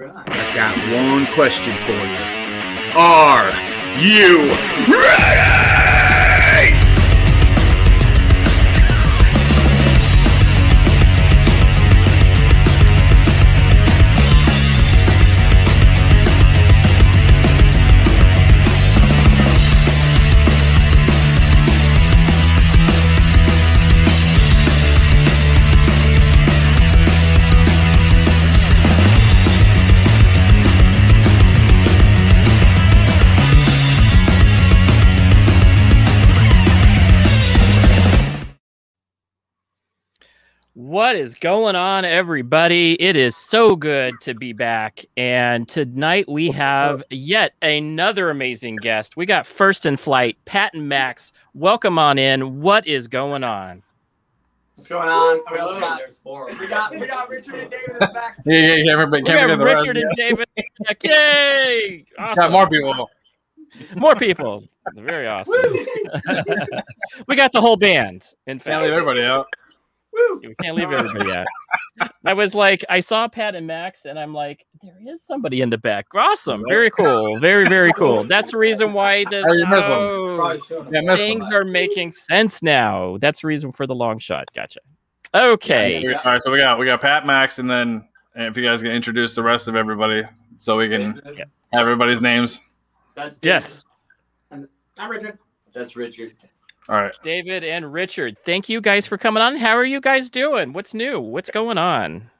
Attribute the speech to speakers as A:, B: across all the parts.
A: I got one question for you. Are you ready?
B: What is going on, everybody? It is so good to be back. And tonight we have yet another amazing guest. We got First in Flight, Pat and Max. Welcome on in. What is going on?
C: What's going on? We, got, we got we got Richard and David in the back.
D: Yeah, yeah, yeah. Everybody,
B: We got
D: forget the rest.
B: Richard and David. Yay! Awesome.
D: Got more people.
B: More people. Very awesome. we got the whole band. In
D: Can't
B: fact,
D: everybody out.
B: We can't leave everybody out. I was like, I saw Pat and Max, and I'm like, there is somebody in the back. Awesome. Very cool. Very, very cool. That's the reason why the
D: Oh, you miss 'em.
B: Oh,
D: yeah,
B: things are making sense now. That's the reason for the long shot. Gotcha. Okay.
D: All right, so we got we got Pat, Max, and then if you guys can introduce the rest of everybody, so we can
B: Yeah.
D: have everybody's names.
C: That's
B: Yes.
C: David. I'm Richard. That's Richard.
D: All right.
B: David and Richard, thank you guys for coming on. How are you guys doing? What's new? What's going on?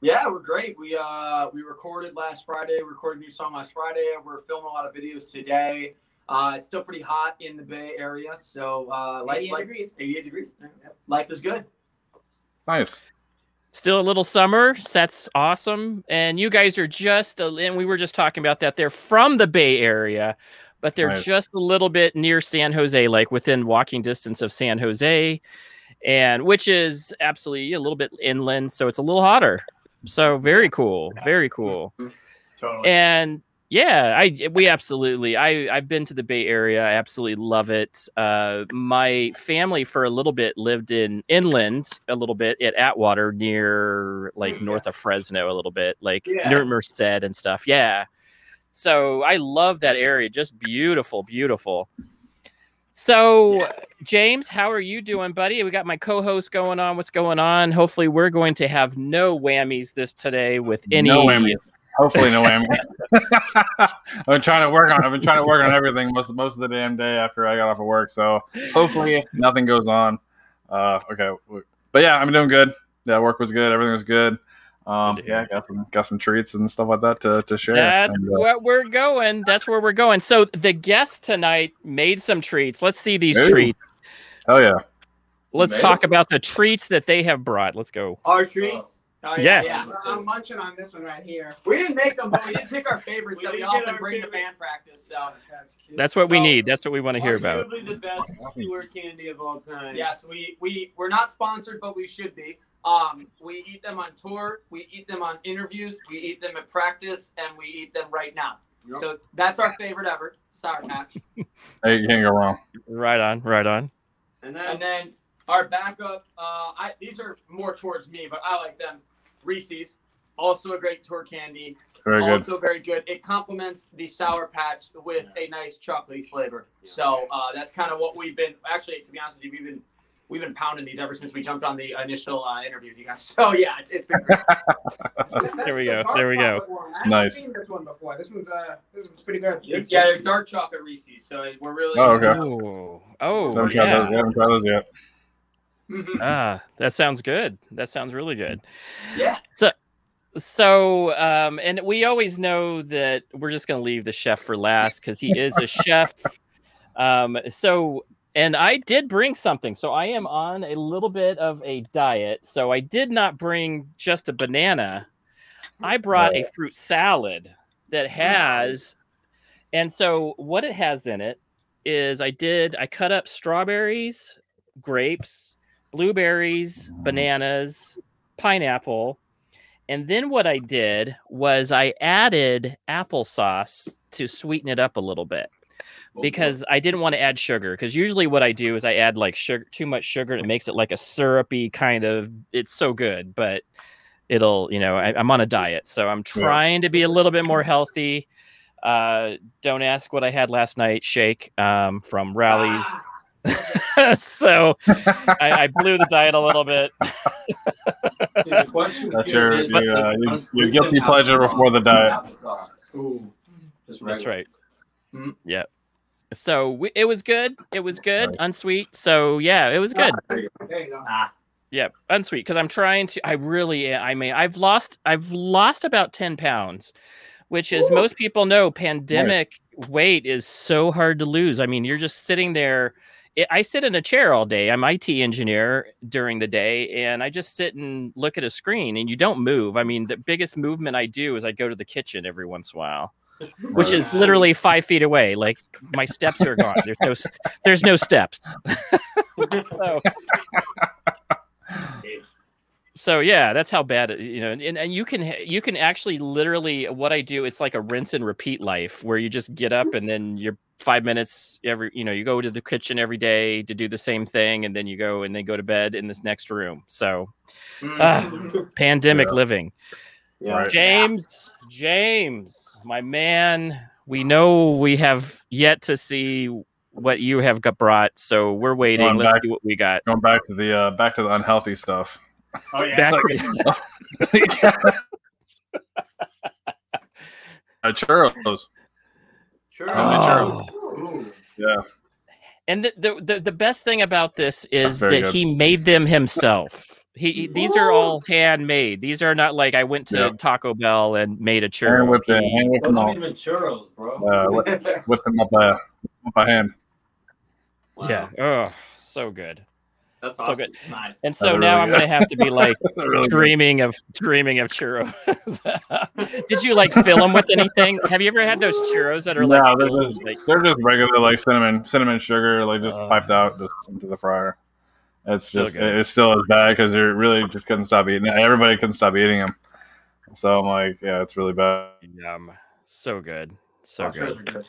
C: Yeah, we're great. We uh we recorded last Friday. Recorded a new song last Friday. We're filming a lot of videos today. Uh, it's still pretty hot in the Bay Area, so uh, life,
E: 88
C: life-
E: degrees.
C: 88 degrees. Yep. Life is good.
D: Nice.
B: Still a little summer. That's awesome. And you guys are just, a, and we were just talking about that. They're from the Bay Area, but they're
D: Nice.
B: just a little bit near San Jose, like within walking distance of San Jose, and which is absolutely a little bit inland. So it's a little hotter. So very cool. Very cool.
C: Totally.
B: and yeah i we absolutely i i've been to the bay area i absolutely love it uh my family for a little bit lived in inland a little bit at atwater near like north of fresno a little bit like
C: Yeah.
B: near merced and stuff yeah so i love that area just beautiful beautiful so james how are you doing buddy we got my co-host going on what's going on hopefully we're going to have no whammies this today with any
D: No whammies. Hopefully, no whammy. I've been trying to work on. I've been trying to work on everything most most of the damn day after I got off of work. So hopefully, nothing goes on. Uh, okay, but yeah, I'm doing good. Yeah, work was good. Everything was good. Um,
B: Good to hear.
D: yeah, got some got some treats and stuff like that to, to share.
B: That's
D: And, uh,
B: where we're going. That's where we're going. So the guest tonight made some treats. Let's see these
D: Ooh.
B: treats.
D: oh yeah,
B: Let's
C: Made
B: talk about the treats that they have brought. Let's go.
C: Our treats. Oh, yeah,
B: Yes.
C: yeah.
E: I'm munching on this one right here.
C: We didn't make them, but we did pick our favorites that we
E: did
C: often
E: our
C: bring to band practice. So
B: That's what we need. That's what we want to hear about.
E: Arguably the best tour candy of all time.
C: Yes, we we we're not sponsored, but we should be. Um, we eat them on tour, we eat them on interviews, we eat them at practice, and we eat them right now. So that's our favorite ever, Sour Patch.
D: hey, you can't go wrong.
B: Right on. Right on.
E: And
C: And
E: then
C: then our backup, uh, I these are more towards me, but I like them. Reese's, also a great tour candy,
D: Very good.
C: also very good. It complements the Sour Patch with a nice chocolatey flavor. So uh, that's kind of what we've been. Actually, to be honest with you, we've been we've been pounding these ever since we jumped on the initial uh, interview with you guys. So yeah, it's, it's been great.
B: There we
E: the
B: go,
E: dark
B: there we go.
E: one. I
D: Nice.
E: seen this one before. This one's uh, this one's pretty good.
C: yeah, they're dark chocolate Reese's. So we're really.
D: Oh, okay.
B: Oh, oh,
D: haven't tried those.
B: yeah.
D: Haven't tried those yet.
B: Ah, that sounds good. That sounds really good.
C: Yeah.
B: So, um, and we always know that we're just going to leave the chef for last because he is a chef. Um, so, and I did bring something. So I am on a little bit of a diet. So I did not bring just a banana. I brought a fruit salad that has, and so what it has in it is I did, I cut up strawberries, grapes, blueberries, bananas, pineapple. And then what I did was I added applesauce to sweeten it up a little bit because I didn't want to add sugar. Because usually what I do is I add like sugar, too much sugar, and it makes it like a syrupy kind of. It's so good, but it'll you know I, i'm on a diet so i'm trying to be a little bit more healthy uh don't ask what i had last night shake um from Rally's
C: Ah,
B: so I, I blew the diet a little bit
F: The question
D: That's your-
F: is-
D: your, uh, your- your guilty pleasure before the diet.
F: applesauce? Ooh, just
B: that's
F: regular.
B: right
C: Mhm.
B: yeah so we, it was good it was good
D: Right.
B: unsweet so yeah it was good ah,
E: There you go.
C: ah.
B: Yeah, unsweet because I'm trying to. I really, eh, I mean, I've lost, I've lost about ten pounds, which is most people know. Pandemic weight is so hard to lose. I mean, you're just sitting there. I- I sit in a chair all day. I'm IT engineer during the day, and I just sit and look at a screen, and you don't move. I mean, the biggest movement I do is I go to the kitchen every once in a while, which is literally five feet away. Like my steps are gone. There's no, there's no steps. so so yeah that's how bad it, you know and, and you can you can actually literally what i do it's like a rinse and repeat life where you just get up and then you're five minutes every you know you go to the kitchen every day to do the same thing and then you go and then go to bed in this next room so Ah, pandemic
D: Yeah.
B: living
F: Yeah.
D: Right.
B: james james my man we know we have yet to see what you have got brought so we're waiting
D: Going
B: let's
D: back-
B: see what we got
D: Going back to the uh, back to the unhealthy stuff.
C: Oh yeah.
B: Back-
D: Uh, churros.
C: Sure.
D: Oh.
C: Ooh.
D: Yeah.
B: And the, the the the best thing about this is
D: very
B: that
D: good.
B: he made them himself. He he- these are all handmade. These are not like I went to
D: Yep.
B: Taco Bell and made a
D: Hand
B: churro.
D: whipped it.
B: He-
D: Hand whipped them all.
F: aren't even churros, bro.
D: Uh, whip- whipped them up by, up by hand.
B: Yeah. Oh, so good.
C: That's
B: So good.
C: Nice.
B: And so
D: They're
B: now
D: really
B: I'm gonna have to be like
D: Really good.
B: dreaming of dreaming of churros. Did you like fill them with anything? Have you ever had those churros that are like,
D: No, they're just,
B: like
D: they're just regular like cinnamon cinnamon sugar like just
B: Uh.
D: piped out just into the fryer. It's
B: Still
D: just
B: good.
D: it's still as bad because you really just couldn't stop eating. it. Everybody couldn't stop eating them. So I'm like, yeah, it's really bad.
B: yum? So good. So
F: Oh,
B: good.
F: churros are good.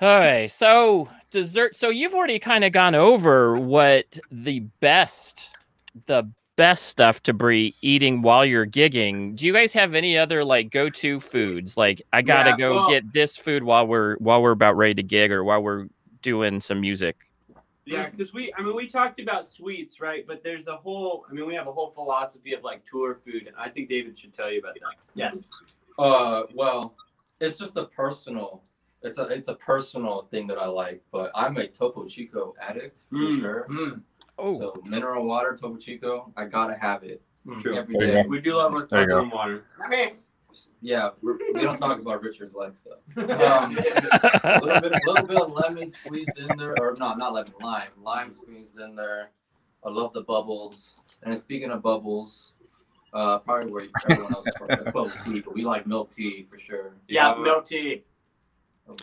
B: All right, so dessert. So you've already kind of gone over what the best, the best stuff to be eating while you're gigging. Do you guys have any other like go-to foods? Like I gotta
C: Yeah,
B: go
C: well-
B: get this food while we're while we're about ready to gig or while we're doing some music.
G: Yeah, because we, I mean, we talked about sweets, right? But there's a whole, I mean, we have a whole philosophy of like tour food, and I think David should tell you about that.
C: Yes.
F: Uh, well, it's just a personal. It's a it's a personal thing that I like, but I'm a Topo Chico addict for
G: Mm.
F: sure.
C: Mm.
B: Oh,
F: So mineral water, Topo Chico, I gotta have it
G: Sure.
F: every
D: There you
F: day.
D: go.
G: We do love our
D: There
G: sparkling water.
E: I mean,
F: Yeah, we're- we don't talk about Richard's like stuff. Um, a little bit, little bit of lemon squeezed in there, or no, not lemon, lime, lime squeezed in there. I love the bubbles. And speaking of bubbles, uh, probably where everyone else is from, bubble tea, but we like milk tea for sure.
C: Yeah,
F: Yeah,
C: milk tea.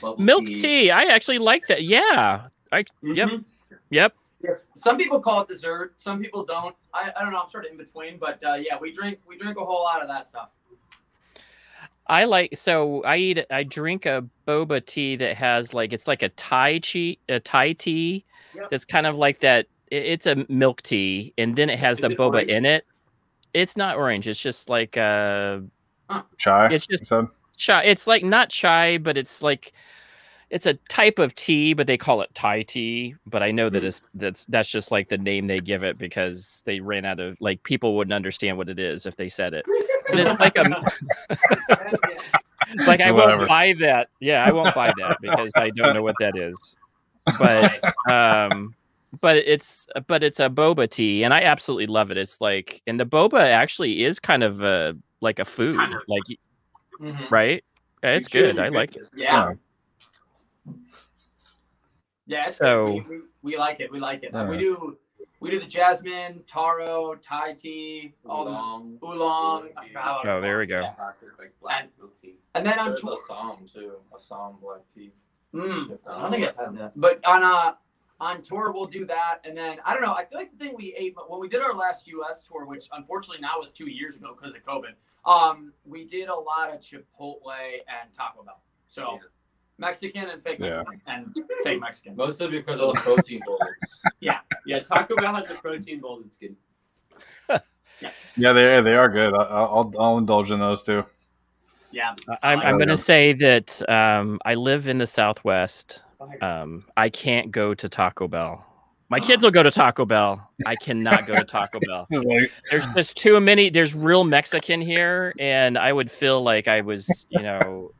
F: bubble
B: milk tea. I actually like that. Yeah. I yep
C: Mhm.
B: yep.
C: Yes. Some people call it dessert. Some people don't. I, I don't know. I'm sort of in between, but uh, yeah, we drink we drink a whole lot of that stuff.
B: I like so I eat I drink a boba tea that has like it's like a Thai tea a Thai tea
C: Yep.
B: that's kind of like that i- it's a milk tea and then it has
G: Is
B: the
G: it
B: boba
G: orange?
B: in it. It's not orange, it's just like uh
D: Chai.
B: It's just- chai. It's like not chai, but it's like it's a type of tea, but they call it Thai tea. But I know that it's that's that's just like the name they give it because they ran out of like people wouldn't understand what it is if they said it. But it's like a it's like I won't buy that. Yeah, I won't buy that because I don't know what that is. But um but it's but it's a boba tea and I absolutely love it. It's like and the boba actually is kind of a like a food.
C: kind of-
B: like
C: Mhm.
B: right? Yeah, it's good. I like it.
C: Yeah. Yeah.
B: So-
C: we, we, we like it. We like it.
D: Yeah.
C: We do we do the jasmine, taro, Thai tea, all the
F: Oolong.
C: oolong. I forgot
B: Oh, there we go.
C: Yeah.
F: Classic, like black.
C: And then on
F: There's
C: tour,
F: Assam too. Assam black tea.
C: mm, I don't think I've had that. But on uh on tour we'll do that, and then I don't know. I feel like the thing we ate, but when we did our last U.S. tour, which unfortunately now was two years ago because of COVID, um, we did a lot of Chipotle and Taco Bell. So
F: Yeah.
C: Mexican and fake
D: Yeah.
C: Mexican and fake Mexican.
F: Mostly because of the protein bowls.
G: Yeah, yeah. Taco Bell has a protein bowl that's good.
D: Yeah, they they are good. I, I'll I'll indulge in those too.
C: Yeah.
B: I'm, I'm gonna say that um, I live in the Southwest. Um, I can't go to Taco Bell. My kids will go to Taco Bell. I cannot go to Taco Bell. There's just too many. There's real Mexican here, and I would feel like I was, you know,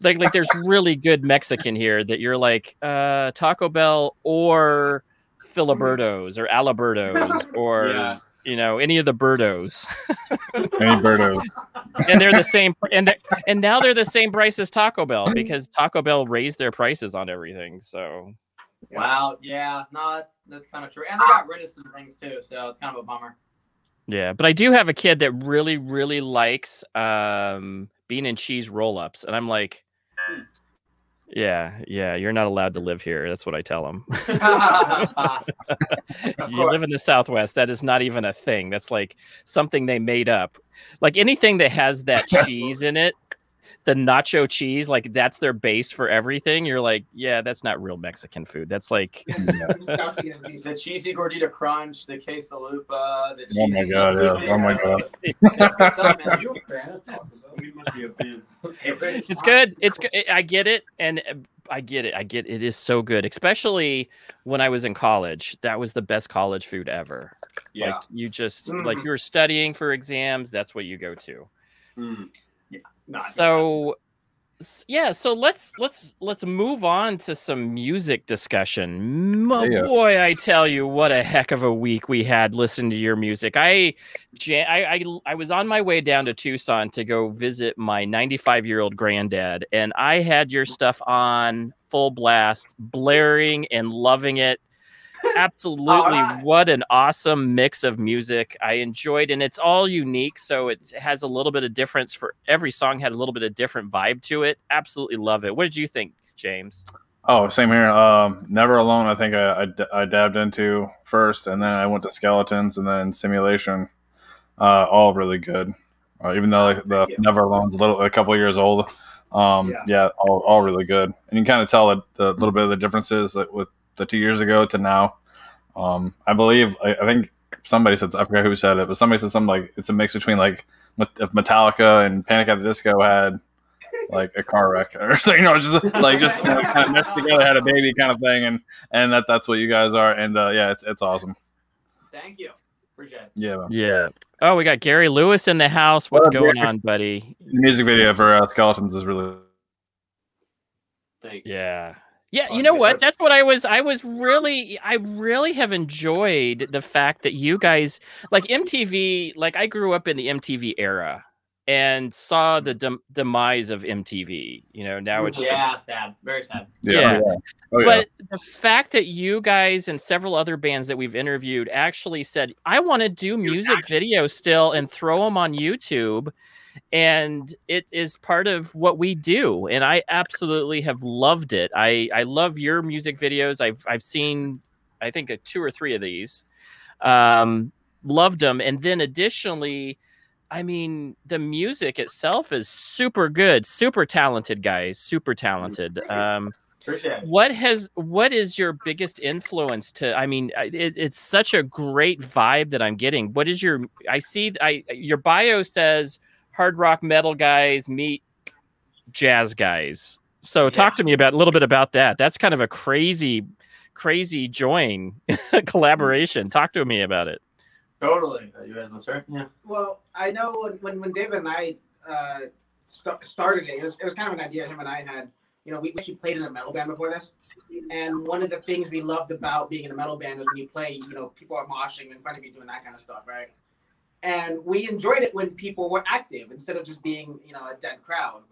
B: like like there's really good Mexican here that you're like uh, Taco Bell or Filiberto's or Aliberto's or
C: Yeah.
B: you know any of the Birdos,
D: any birdos.
B: and they're the same. And and now they're the same price as Taco Bell because Taco Bell raised their prices on everything. So
C: Wow. Yeah. No, that's that's kind of true. And they got rid of some things too, so it's kind of a bummer.
B: Yeah, but I do have a kid that really, really likes um, bean and cheese roll ups, and I'm like, yeah, yeah, you're not allowed to live here. That's what I tell him. you live in the Southwest. That is not even a thing. That's like something they made up. Like anything that has that cheese in it, the nacho cheese, like that's their base for everything. You're like, yeah, that's not real Mexican food. That's like,
C: the cheesy gordita crunch, the quesalupa, the
D: Oh my God, yeah. Oh my God.
C: That's good stuff, man.
F: Are you a fan of Taco Bell?
G: You must be a fan.
B: it's good. It's good. I get it, and uh, I get it. I get it. it is so good, especially when I was in college. That was the best college food ever.
G: Yeah.
B: Like you just
C: Mhm.
B: like you were studying for exams. That's what you go to.
G: Mm.
C: No, I think
B: so s- yeah so let's let's let's move on to some music discussion. Oh
D: Yeah.
B: boy i tell you what a heck of a week we had listening to your music. I, I i i was on my way down to tucson to go visit my 95 year old granddad and i had your stuff on full blast blaring and loving it absolutely
C: right.
B: what an awesome mix of music i enjoyed and it's all unique so it has a little bit of difference for every song had a little bit of different vibe to it absolutely love it what did you think james
D: Oh, same here. Um, Never Alone. I think I dabbed into first, and then I went to Skeletons, and then Simulation. Uh, all really good. Uh, even though like, the
C: you.
D: Never Alone's a little a couple years old. Um,
C: Yeah.
D: yeah, all, all really good, and you kind of tell a, the little bit of the differences like with the two years ago to now. Um, I believe I, I think somebody said I forget who said it, but somebody said something like it's a mix between like if Metallica and Panic at the Disco had like a car wreck or so you know just like just you know, kind of meshed together had a baby kind of thing and and that that's what you guys are and uh, yeah it's it's awesome
C: Thank you. Appreciate it.
D: yeah man.
B: yeah oh we got gary lewis in the house what's
D: What
B: going
D: Gary?
B: on buddy
D: the music video for uh, skeletons is really
F: Thanks.
B: Yeah. Yeah,
F: Oh,
B: you know what?
F: that's-
B: That's what I was I was really I really have enjoyed the fact that you guys like MTV, like I grew up in the MTV era and saw the dem- demise of MTV. You know, now it's just
C: yeah, sad. Very sad.
B: Oh, yeah.
D: oh yeah
B: but the fact that you guys and several other bands that we've interviewed actually said, I want to do music videos still and throw them on YouTube. And it is part of what we do. And I absolutely have loved it. I, I love your music videos. I've, I've seen, I think, uh, two or three of these. Um, loved them. And then additionally, I mean, the music itself is super good, super talented guys, super talented. Um,
C: Appreciate
B: what has what is your biggest influence to i mean it, it's such a great vibe that i'm getting what is your i see i your bio says hard rock metal guys meet jazz guys so talk to me about a little bit about that that's kind of a crazy crazy join collaboration talk to me about it
C: Totally. You guys want to start? Yeah.
E: Well, I know when, when, when David and I uh, st- started it, it was, it was kind of an idea him and I had. You know, we actually played in a metal band before this, and one of the things we loved about being in a metal band is when you play, you know, people are moshing in front of you doing that kind of stuff, right? And we enjoyed it when people were active instead of just being, you know, a dead crowd.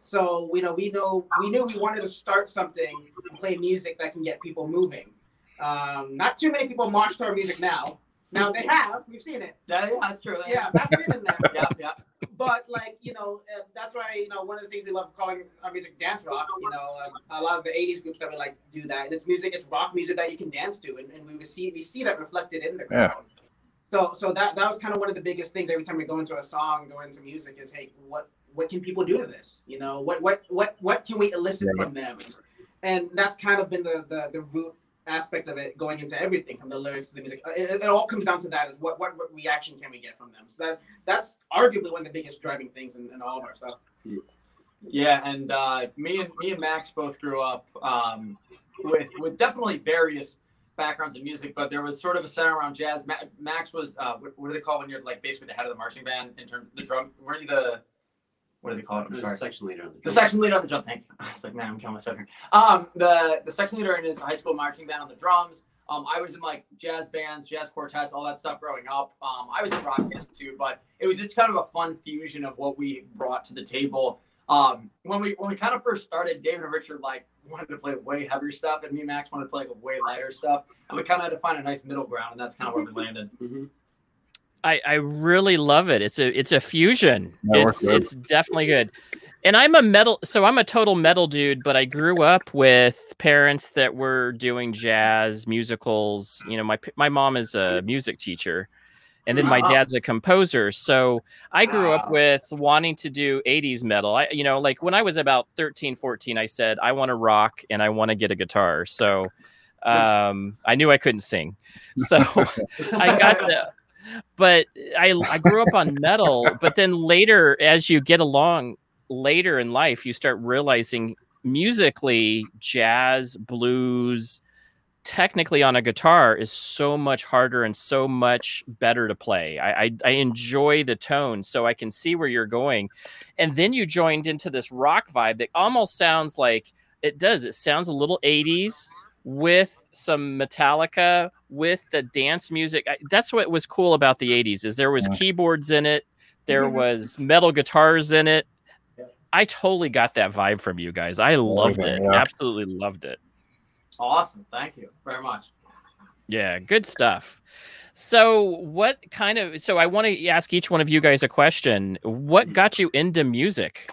E: So, you know, we know we knew we wanted to start something and play music that can get people moving. Um, not too many people march to our music now. Now they have, we've seen it.
C: Yeah, yeah, that's true.
E: Yeah, that's been in there.
C: yeah, yeah.
E: But like you know, uh, that's why you know one of the things we love calling our music dance rock. You know, uh, a lot of the '80s groups that we like do that, and it's music, it's rock music that you can dance to, and, and we see we see that reflected in the
D: Yeah.
E: Crowd. So so that that was kind of one of the biggest things every time we go into a song, go into music, is hey, what what can people do to this? You know, what what what what can we elicit
D: Yeah.
E: from them? And that's kind of been the the, the root aspect of it going into everything from the lyrics to the music. It, it all comes down to that: is what, what what reaction can we get from them? So that that's arguably one of the biggest driving things in, in all of our stuff.
C: Yeah, and uh, me and me and Max both grew up um, with with definitely various backgrounds in music, but there was sort of a center around jazz. Ma- Max was uh, what, what do they call when you're like basically the head of the marching band in terms of the drum? Weren't you the what do they call it? I'm
F: The
C: sorry.
F: section leader. on
C: The
F: drum.
C: section leader on the drum. Thank you. I was like, man, I'm killing myself here. Um, the the section leader in his high school marching band on the drums. Um, I was in like jazz bands, jazz quartets, all that stuff growing up. Um, I was in rock bands too, but it was just kind of a fun fusion of what we brought to the table. Um, when we when we kind of first started, David and Richard like wanted to play way heavier stuff, and me and Max wanted to play like way lighter stuff, and we kind of had to find a nice middle ground, and that's kind of where we landed. Mm-hmm.
B: I, I really love it. It's a it's a fusion.
D: That
B: it's
D: good.
B: it's definitely good. And I'm a metal so I'm a total metal dude, but I grew up with parents that were doing jazz musicals. You know, my my mom is a music teacher and then my dad's a composer. So I grew up with wanting to do 80s metal. I you know, like when I was about 13, 14, I said I want to rock and I want to get a guitar. So um I knew I couldn't sing. So I got the but I I grew up on metal, but then later as you get along later in life you start realizing musically jazz, blues, technically on a guitar is so much harder and so much better to play. I, I I enjoy the tone so I can see where you're going. And then you joined into this rock vibe that almost sounds like it does. It sounds a little 80s with some Metallica, with the dance music. I, that's what was cool about the 80s is there was
D: Yeah.
B: keyboards in it, there mm-hmm. was metal guitars in it. I totally got that vibe from you guys. I loved it.
D: yeah.
B: Absolutely loved it.
C: Awesome, thank you very much.
B: Yeah, good stuff. So, what kind of so I want to ask each one of you guys a question. What got you into music?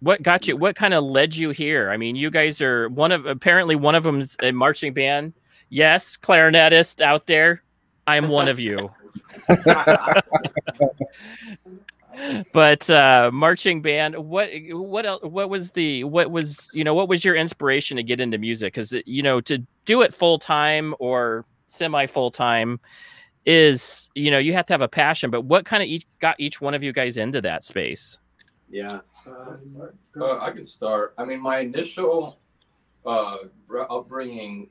B: What got you what kind of led you here? I mean, you guys are one of apparently one of them's a marching band. Yes, clarinetist out there. I'm one of you. but uh marching band what what else what was the what was you know what was your inspiration to get into music because you know to do it full time or semi full time is you know you have to have a passion but what kind of each got each one of you guys into that space
G: Yeah.
F: Uh, I can start. I mean, my initial uh, upbringing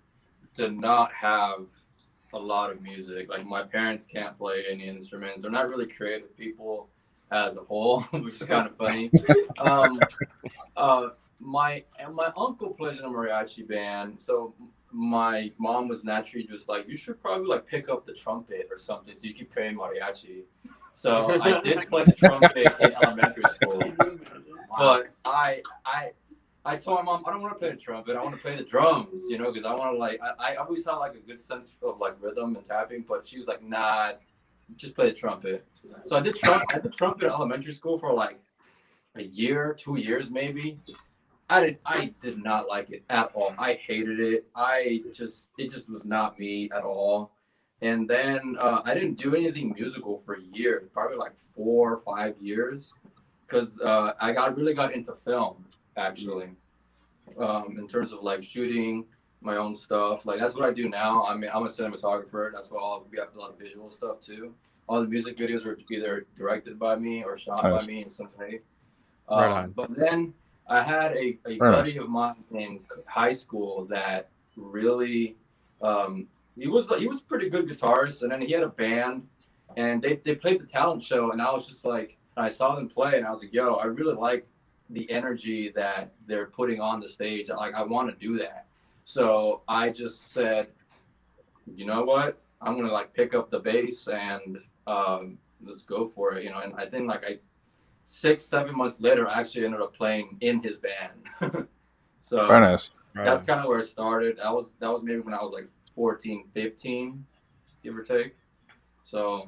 F: did not have a lot of music. Like my parents can't play any instruments. They're not really creative people as a whole, which is kind of funny. Um, uh, my my uncle plays in a mariachi band, so my mom was naturally just like, you should probably like pick up the trumpet or something so you can play mariachi. So I did play the trumpet in elementary school but I I I told my mom I don't want to play the trumpet. I want to play the drums, you know, because I want to like I, I always had like a good sense of like rhythm and tapping. But she was like, Nah, just play the trumpet. So I did trump I did trumpet elementary school for like a year, two years maybe. I did I did not like it at all. I hated it. I just it just was not me at all. And then uh, I didn't do anything musical for years, probably like four or five years because uh, I got really got into film actually, um, in terms of like shooting my own stuff. Like that's what I do now. I mean, I'm a cinematographer. That's what all we have a lot of visual stuff too. All the music videos were either directed by me or shot
D: Nice.
F: by me in some way.
B: Right
F: Um,
B: on.
F: But then I had a, a
D: Very
F: buddy of mine in high school that really um, he was he was a pretty good guitarist, and then he had a band, and they, they played the talent show, and I was just like, I saw them play, and I was like, yo, I really like the energy that they're putting on the stage. Like, I want to do that. So I just said, you know what? I'm gonna like pick up the bass and um, let's go for it. You know, and I think like I six seven months later, I actually ended up playing in his band. so
D: Very nice.
F: that's kind of where it started. That was that was maybe when I was like 14, 15, give or take. So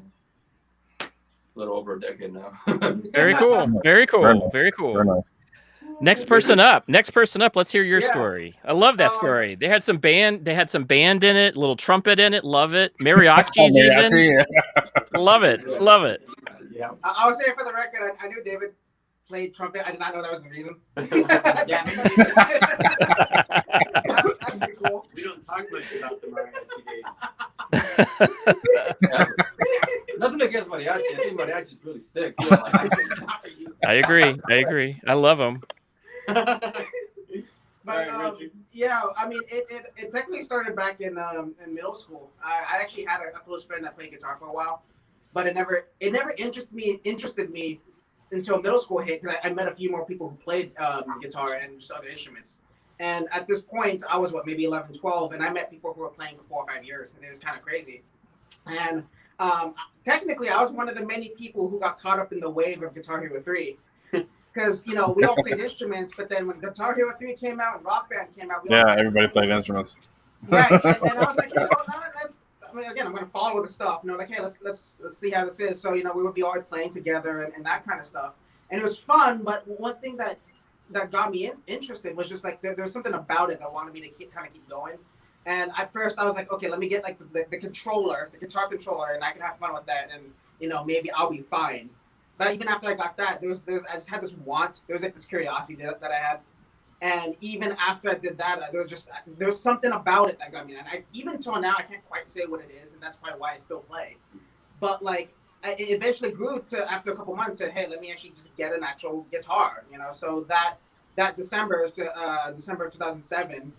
F: a little over a decade now.
B: very cool very cool
D: Very nice.
B: very cool
D: Very nice.
B: Next person up next person up let's hear your
E: Yeah.
B: story i love that
E: Um,
B: story they had some band they had some band in it little trumpet in it love it mariachis even
D: Mariachi,
B: love it love it
C: Yeah.
E: I, I was saying for the record, I, I knew David played trumpet. I did not know that was the reason.
C: Yeah.
E: I, That'd be cool.
G: We don't talk much about the mariachi days.
F: Yeah. Nothing against mariachi. I think mariachi is really sick. You know, like,
B: I agree. I agree. I love them.
E: But um, yeah, I mean, it, it, it technically started back in um, in middle school. I, I actually had a, a close friend that played guitar for a while, but it never it never interested me interested me until middle school hit because I, I met a few more people who played um, guitar and just other instruments. And at this point, I was what maybe 11, 12, and I met people who were playing for four or five years, and it was kind of crazy. And um, technically, I was one of the many people who got caught up in the wave of Guitar Hero 3. Because, you know, we all played instruments, but then when Guitar Hero 3 came out and Rock Band came out, we
D: Yeah, everybody played instruments.
E: Right. And, and I was like, you know, let's, I mean, again, I'm going to follow the stuff. You know, like, hey, let's let's let's see how this is. So, you know, we would be always playing together and, and that kind of stuff. And it was fun, but one thing that that got me in, interested was just like there, there was something about it that wanted me to keep, kind of keep going. And at first, I was like, okay, let me get like the, the, the controller, the guitar controller, and I can have fun with that, and you know, maybe I'll be fine. But even after I got that, there was, there was I just had this want, there was like this curiosity that, that I had, and even after I did that, there was just there was something about it that got me. And I even until now, I can't quite say what it is, and that's probably why I still play. But like, I, it eventually grew to after a couple months, said, hey, let me actually just get an actual guitar, you know. So that that December, uh, December of 2007,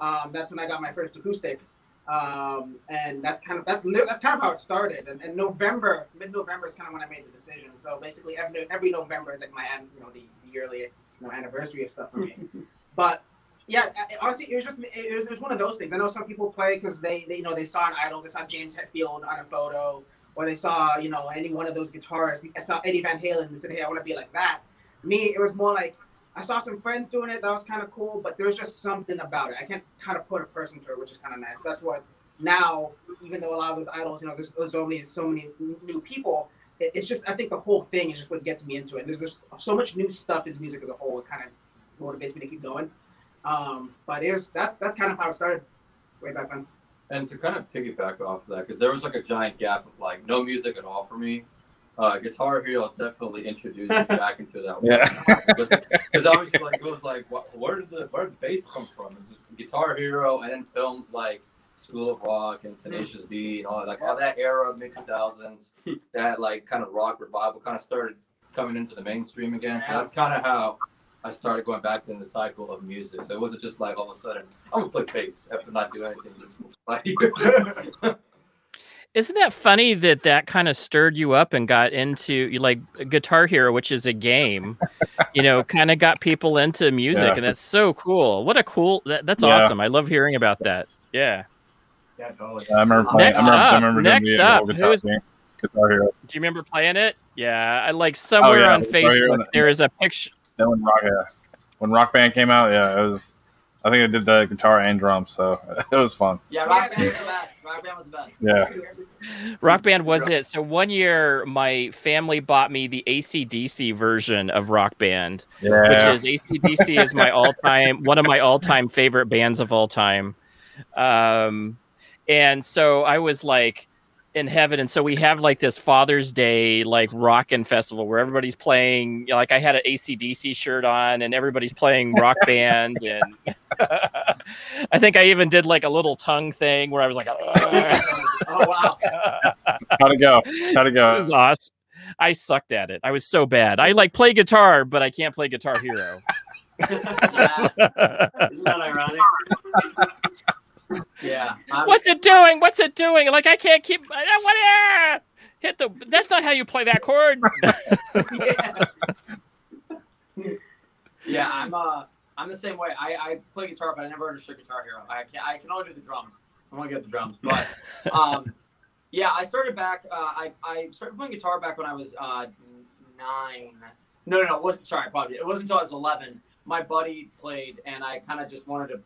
E: um, that's when I got my first acoustic. Um, and that's kind of that's that's kind of how it started. And, and November, mid-November is kind of when I made the decision. So basically, every every November is like my you know the yearly you know anniversary of stuff for me. but yeah, I- honestly, it was just it was, it was one of those things. I know some people play because they, they you know they saw an idol, they saw James Hetfield on a photo, or they saw you know any one of those guitarists. I saw Eddie Van Halen and said, hey, I want to be like that. Me, it was more like I saw some friends doing it. That was kind of cool, but there's just something about it. I can't kind of put a person to it, which is kind of nice. That's what now, even though a lot of those idols, you know, there's, there's only so many new people. It, it's just I think the whole thing is just what gets me into it. There's just so much new stuff in music as a whole. It kind of motivates me to keep going. Um, but it was that's that's kind of how it started way back then.
F: And to kind of piggyback off of that, because there was like a giant gap of like no music at all for me. Uh, Guitar Hero definitely introduced me back into that.
D: Yeah.
F: Because I was like, it was like, what, where did the where did the bass come from? It's just Guitar Hero, and then films like School of Rock and Tenacious D and all that, like all that era of mid two thousands, that like kind of rock revival kind of started coming into the mainstream again. So that's kind of how I started going back in the cycle of music. So it wasn't just like all of a sudden I'm gonna play bass after not doing anything just like.
B: Isn't that funny that that kind of stirred you up and got into like Guitar Hero, which is a game, you know, kind of got people into music,
D: Yeah.
B: and that's so cool. What a cool! That, that's
D: Yeah.
B: awesome. I love hearing about that. Yeah.
C: Yeah, totally.
D: I remember playing.
B: Next
D: I remember,
B: up,
D: I remember
B: next up,
D: guitar,
B: who's-
D: thing, guitar Hero.
B: Do you remember playing it? Yeah. I like oh, somewhere
D: yeah,
B: on
D: Guitar Hero.
B: Facebook there is a picture.
D: Then when rock, yeah. when Rock Band came out, yeah, it was. I think I did the guitar and drums, so it was fun.
C: Yeah, Rock Band was the best. Rock Band was the best.
D: Yeah,
B: Rock Band was it. So one year, my family bought me the ACDC version of Rock Band,
D: yeah.
B: which is ACDC is my all time one of my all time favorite bands of all time. Um, and so I was like in heaven, and so we have like this Father's Day like rockin' festival where everybody's playing. you know, Like I had an ACDC shirt on, and everybody's playing Rock Band, and I think I even did like a little tongue thing where I was like,
C: Oh wow.
D: how'd it go? How'd it
B: It
D: go?
B: was awesome. I sucked at it. I was so bad. I like play guitar, but I can't play Guitar Hero.
C: yes. Isn't that ironic? Yeah. I'm-
B: What's it doing? What's it doing? Like I can't keep. I don't want to hit the. That's not how you play that chord.
C: Yeah, I'm uh I'm the same way. I, I play guitar, but I never understood Guitar Hero. I can I can only do the drums. I'm gonna get the drums, but um, yeah, I started back. Uh, I I started playing guitar back when I was uh nine. No, no, no. It wasn't sorry, apologies. It wasn't until I was eleven. My buddy played, and I kind of just wanted to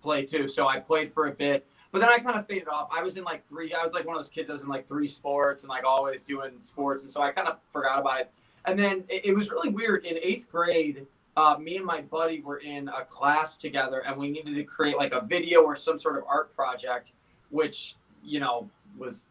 C: play too. So I played for a bit, but then I kind of faded off. I was in like three. I was like one of those kids that was in like three sports and like always doing sports, and so I kind of forgot about it. And then it, it was really weird in eighth grade uh, me and my buddy were in a class together and we needed to create like a video or some sort of art project which you know was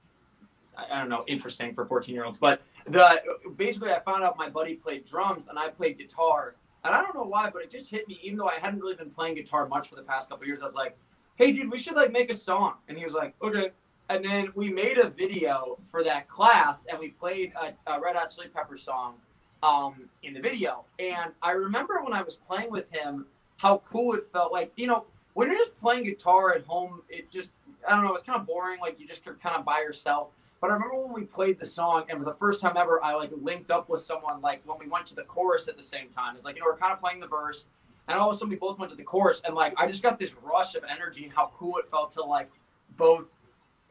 C: i, don't know interesting for 14 year olds but the basically i found out my buddy played drums and i played guitar and i don't know why but it just hit me even though i hadn't really been playing guitar much for the past couple years i was like "Hey, dude, we should like make a song." And he was like, "Okay." And then we made a video for that class, and we played a, a Red Hot Chili Pepper song um, in the video. And I remember when I was playing with him, how cool it felt. Like you know, when you're just playing guitar at home, it just I don't know, it's kind of boring. Like you just kind of by yourself. But I remember when we played the song, and for the first time ever, I like linked up with someone. Like when we went to the chorus at the same time, it's like you know we're kind of playing the verse, and all of a sudden we both went to the chorus, and like I just got this rush of energy and how cool it felt to like both.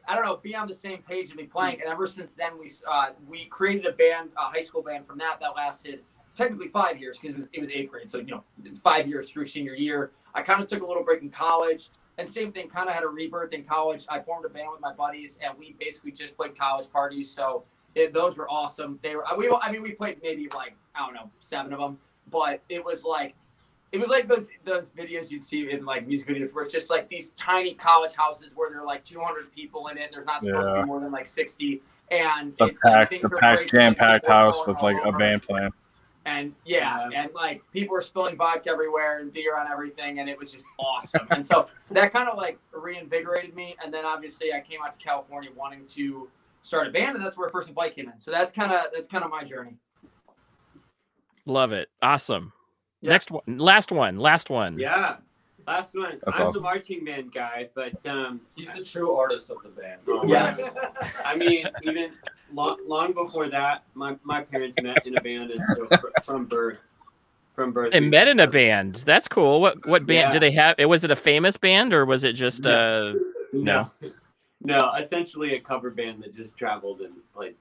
C: I don't know, be on the same page and be playing. And ever since then, we uh, we created a band, a high school band from that that lasted technically five years because it was it was eighth grade. So you know, five years through senior year. I kind of took a little break in college. And same thing, kind of had a rebirth in college. I formed a band with my buddies, and we basically just played college parties. So it, those were awesome. They were. We. I mean, we played maybe like I don't know seven of them, but it was like. It was like those those videos you'd see in like music videos where it's just like these tiny college houses where there are like 200 people in it. And There's not supposed to be more than like 60, and
D: It's a
C: it's
D: packed, a packed, jam packed house with like a band playing.
C: And yeah, and like people were spilling vodka everywhere and beer on everything, and it was just awesome. and so that kind of like reinvigorated me. And then obviously I came out to California wanting to start a band, and that's where First in Flight came in. So that's kind of that's kind of my journey.
B: Love it. Awesome.
C: Yeah.
B: Next one, last one, last one.
G: Yeah. Last one.
D: That's
G: I'm the marching band guy, but um,
F: He's the true artist of the band.
C: Yes.
G: I mean, even long, long before that, my, my parents met in a band, and so fr- from birth, from birth.
B: They met in a band. That's cool. What what band
G: Yeah.
B: do they have? It was it a famous band or was it just uh
G: No. No, essentially a cover band that just traveled and played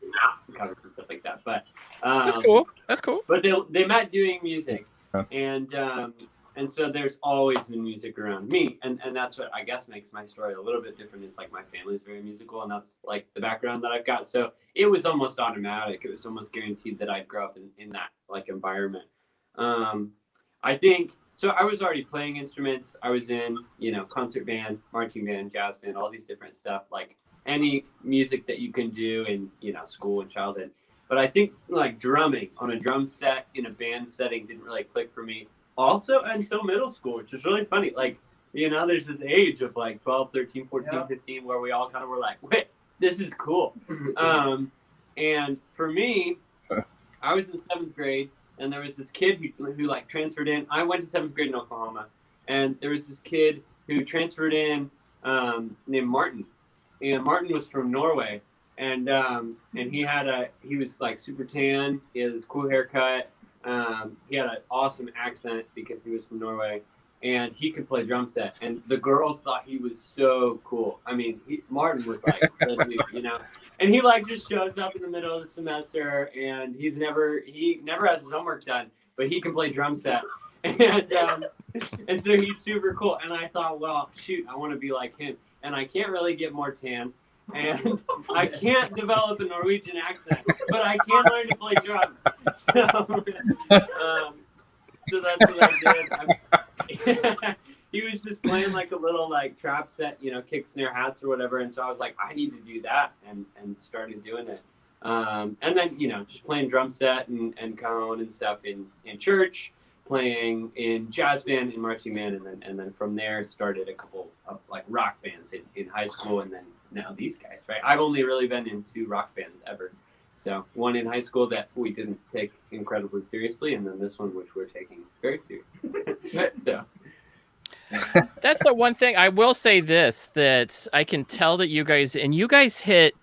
G: covers and stuff like that. But um,
B: That's cool. That's cool.
G: But they they met doing music,
D: Huh.
G: and um, and so there's always been music around me, and and that's what I guess makes my story a little bit different. Is like my family's very musical, and that's like the background that I've got. So it was almost automatic. It was almost guaranteed that I'd grow up in, in that like environment. Um, I think so. I was already playing instruments. I was in you know concert band, marching band, jazz band, all these different stuff. Like any music that you can do in you know school and childhood. But I think like drumming on a drum set in a band setting didn't really click for me. Also until middle school, which is really funny. Like, you know, there's this age of like 12, 13, 14,
E: Yeah.
G: 15 where we all kind of were like, wait, this is cool. Um, and for me, I was in seventh grade, and there was this kid who, who like transferred in. I went to seventh grade in Oklahoma, and there was this kid who transferred in um, named Martin, and Martin was from Norway, and um, and he had a he was like super tan. He had this cool haircut. Um, he had an awesome accent because he was from Norway, and he could play drum set. And the girls thought he was so cool. I mean, he, Martin was like, you know, and he like just shows up in the middle of the semester, and he's never he never has his homework done, but he can play drum set. And um, and so he's super cool. And I thought, well, shoot, I want to be like him. And I can't really get more tan. And I can't develop a Norwegian accent, but I can learn to play drums. So, um, so that's what I did. I- he was just playing like a little like trap set, you know, kick snare hats or whatever. And so I was like, I need to do that, and and started doing it. Um, and then you know, just playing drum set and and cone and stuff in in church, playing in jazz band in marching band, and then and then from there started a couple of like rock bands in, in high school, and then now these guys. Right, I've only really been in two rock bands ever. So one in high school that we didn't take incredibly seriously, and then this one which we're taking very seriously. so
B: That's the one thing I will say this that I can tell that you guys and you guys hit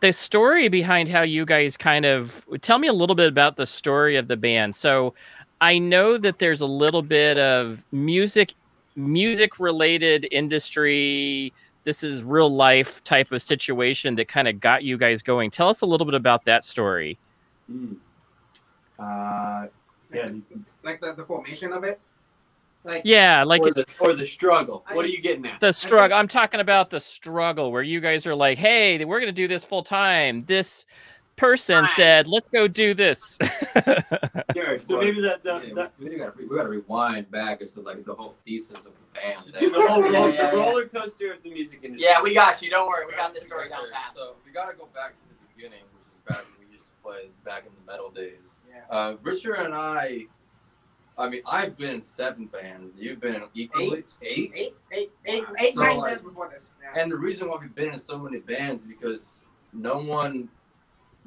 B: the story behind how you guys kind of tell me a little bit about the story of the band. So I know that there's a little bit of music music related industry this is real life type of situation that kind of got you guys going. Tell us a little bit about that story.
G: mm. uh, yeah,
E: like the, the formation of it. Like
B: Yeah, like
G: or the or the struggle. What are you getting at?
B: the struggle. I'm talking about the struggle where you guys are like, "Hey, we're going to do this full time." This person
C: Fine.
B: said, "Let's go do this."
G: Sure. So maybe that the,
F: Yeah,
G: the,
F: we, we gotta we gotta rewind back as to like the whole thesis of the band.
G: the whole
C: Yeah,
G: roll,
C: yeah,
G: the
C: yeah.
G: roller coaster of the music industry.
C: Yeah, we got you. Don't worry, we got this story down pat.
F: So we gotta go back to the beginning, which is back when we used to play back in the metal days.
E: Yeah.
F: Uh, Richard and I, I mean, I've been in seven bands. You've been in equally eight.
E: Eight, eight, eight, eight,
F: So,
E: nine
F: like-
E: bands before this. Yeah.
F: And the reason why we've been in so many bands is because no one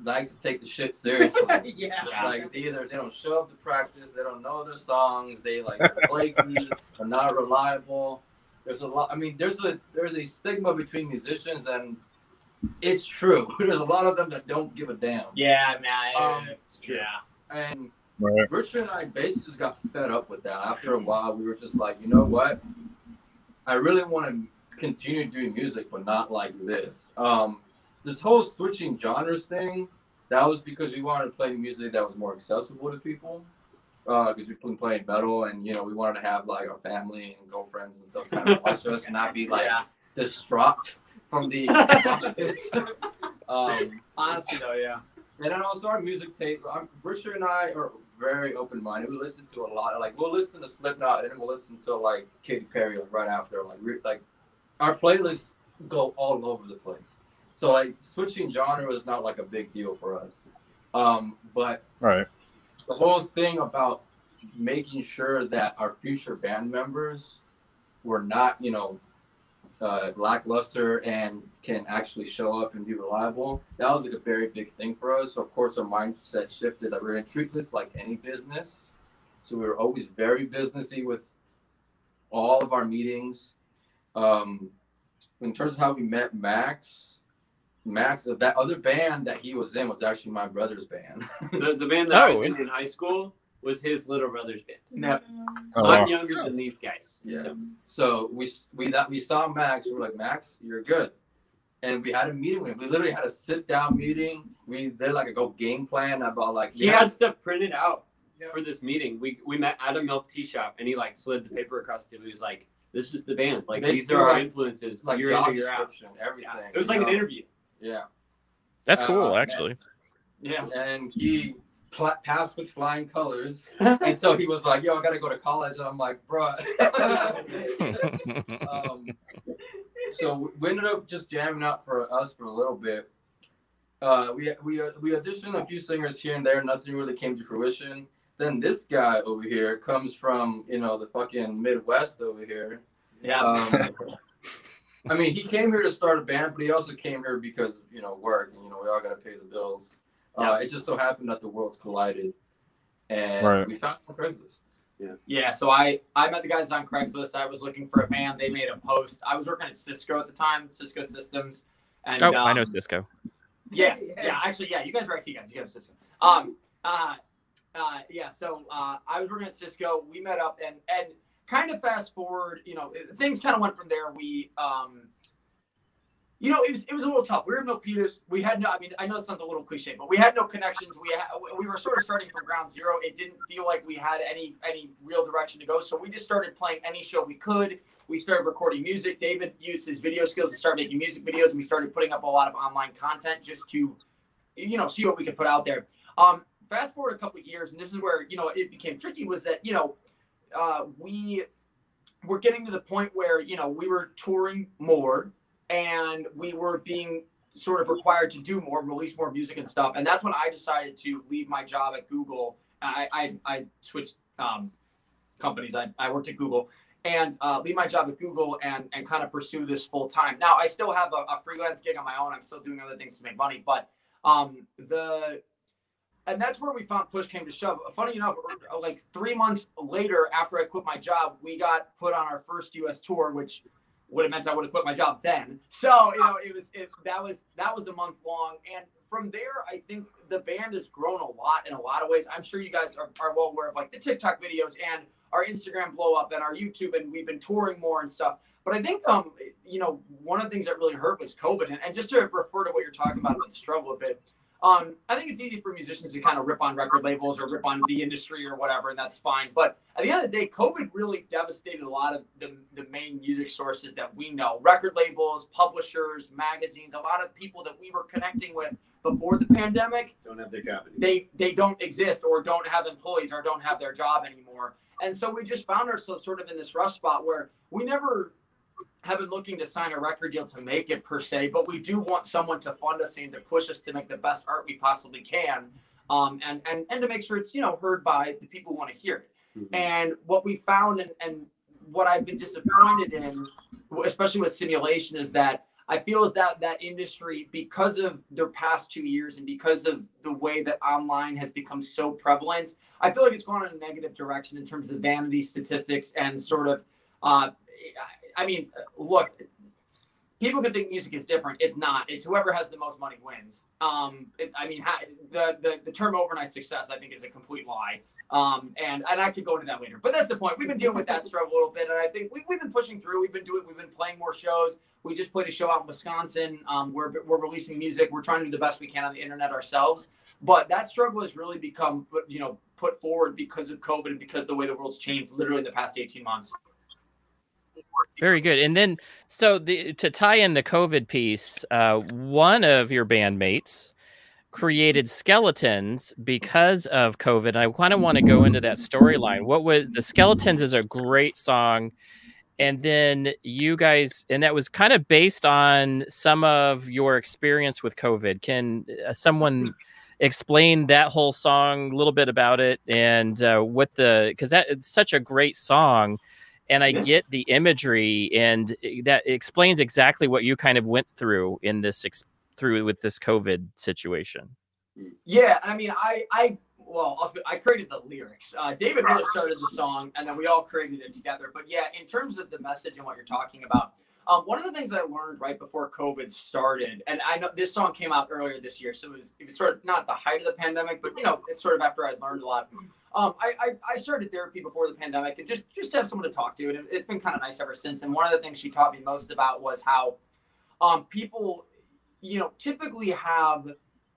F: likes to take the shit seriously.
E: yeah.
F: Like they either they don't show up to practice, they don't know their songs, they like are flaky, are not reliable. There's a lot. I mean, there's a there's a stigma between musicians, and it's true. There's a lot of them that don't give a damn.
C: Yeah, man.
F: Um,
C: it's true. Yeah.
F: And
D: Right.
F: Richard and I basically just got fed up with that. After a while, we were just like, you know what? I really want to continue doing music, but not like this. Um, this whole switching genres thing, that was because we wanted to play music that was more accessible to people. Because we've been playing metal, and you know, we wanted to have like our family and girlfriends and stuff kind of watch us, and not be like
C: yeah.
F: distraught from the. um,
C: Honestly, though, yeah.
F: and then also our music tape. I'm, Richard and I are very open minded. We listen to a lot. Like we'll listen to Slipknot and then we'll listen to like Katy Perry like, right after. Like re- like our playlists go all over the place. So like switching genre is not like a big deal for us. Um, but
D: Right.
F: the whole thing about making sure that our future band members were not, you know, uh, lackluster and can actually show up and be reliable. That was like a very big thing for us. So of course, our mindset shifted that we're going to treat this like any business. So we were always very businessy with all of our meetings. Um, in terms of how we met Max, Max, that other band that he was in was actually my brother's band.
G: The, the band that oh, I
B: Oh,
G: was in in high school was his little brother's band.
C: No.
D: Oh,
G: So I'm oh,
D: wow.
G: younger than these guys.
F: Yeah.
G: So,
F: So we we that we saw Max. We were like, Max, you're good. And we had a meeting with him. We literally had a sit down meeting. We did like a go game plan about like
G: he
F: yeah,
G: had stuff printed out
E: Yeah.
G: for this meeting. We we met at a milk tea shop and he like slid the paper across the table. He was like, This is the band. Like these are our influences.
F: like
G: you're
F: job
G: in, you're out.
F: description, everything.
G: Yeah. It was like
F: you
G: an interview.
F: Yeah.
B: That's cool,
F: Uh,
B: actually.
G: Yeah.
F: And he pl- passed with flying colors. and so he was like, "Yo, I gotta go to college." And I'm like, "Bruh." um, so we ended up just jamming out for us for a little bit. Uh, we we we auditioned a few singers here and there. Nothing really came to fruition. Then this guy over here comes from you know the fucking Midwest over here.
C: Yeah.
F: Um, I mean, he came here to start a band, but he also came here because you know work, and you know we all got to pay the bills. Uh, it just so happened that the worlds collided, and
D: Right.
F: we found him on Craigslist.
C: Yeah, yeah, so I I met the guys on Craigslist. I was looking for a band. They made a post. I was working at Cisco at the time, Cisco Systems. And
B: oh, I know
C: um,
B: Cisco.
C: Yeah,
E: Yeah.
C: yeah, actually, yeah. You guys are IT guys. You guys are Cisco. Um, uh, uh, yeah. So uh, I was working at Cisco. We met up, and and kind of fast forward. You know, things kind of went from there. We um. You know, it was it was a little tough. We were in Milpitas. We had no. I mean, I know it sounds a little cliche, but we had no connections. We ha- we were sort of starting from ground zero. It didn't feel like we had any any real direction to go. So we just started playing any show we could. We started recording music. David used his video skills to start making music videos, and we started putting up a lot of online content just to, you know, see what we could put out there. Um, fast forward a couple of years, and this is where you know it became tricky. Was that you know, uh, we were getting to the point where you know we were touring more, and we were being sort of required to do more, release more music and stuff. And that's when I decided to leave my job at Google. I I, I switched um, companies. I, I worked at Google and uh, leave my job at Google and and kind of pursue this full time. Now I still have a, a freelance gig on my own. I'm still doing other things to make money, but um, the and that's where we found push came to shove. Funny enough, like three months later after I quit my job, we got put on our first U.S. tour, which would have meant I would have quit my job then. So you know, it was it, that was that was a month long, and from there, I think the band has grown a lot in a lot of ways. I'm sure you guys are, are well aware of like the TikTok videos and our Instagram blow up and our YouTube, and we've been touring more and stuff. But I think um you know one of the things that really hurt was COVID, and, and just to refer to what you're talking about with the struggle a bit. Um, I think it's easy for musicians to kind of rip on record labels or rip on the industry or whatever, and that's fine. But at the end of the day, COVID really devastated a lot of the, the main music sources that we know record labels, publishers, magazines, a lot of people that we were connecting with before the pandemic
G: Don't have their job anymore.
C: they they don't exist or don't have employees or don't have their job anymore. And so we just found ourselves sort of in this rough spot where we never have been looking to sign a record deal to make it per se, but we do want someone to fund us and to push us to make the best art we possibly can, um, and and and to make sure it's you know heard by the people who want to hear it.
G: Mhm.
C: And what we found and, and what I've been disappointed in, especially with simulation, is that I feel as that that industry, because of their past two years and because of the way that online has become so prevalent, I feel like it's gone in a negative direction in terms of vanity statistics and sort of. Uh, I mean, look, people can think music is different. It's not. It's whoever has the most money wins. Um, it, I mean, ha- the, the the term overnight success, I think, is a complete lie. Um, and and I could go into that later. But that's the point. We've been dealing with that struggle a little bit, and I think we, we've been pushing through. We've been doing. We've been playing more shows. We just played a show out in Wisconsin. Um, we're we're releasing music. We're trying to do the best we can on the internet ourselves. But that struggle has really become, you know, put forward because of COVID and because of the way the world's changed, literally in the past eighteen months.
B: Very good. And then, so the to tie in the COVID piece, uh, one of your bandmates created skeletons because of COVID. And I kind of want to go into that storyline. What was the skeletons is a great song. And then you guys, and that was kind of based on some of your experience with COVID. Can uh, someone explain that whole song, a little bit about it, and uh, what the because that it's such a great song, and I get the imagery, and that explains exactly what you kind of went through in this ex- through with this COVID situation.
C: Yeah, I mean, I, I, well, I'll- created the lyrics. Uh, David really started the song, and then we all created it together. But yeah, in terms of the message and what you're talking about, um, one of the things I learned right before COVID started, and I know this song came out earlier this year, so it was, it was sort of not the height of the pandemic, but you know, it's sort of after I'd learned a lot. Um, I, I, I started therapy before the pandemic, and just just to have someone to talk to, and it, it's been kind of nice ever since. And one of the things she taught me most about was how um, people, you know, typically have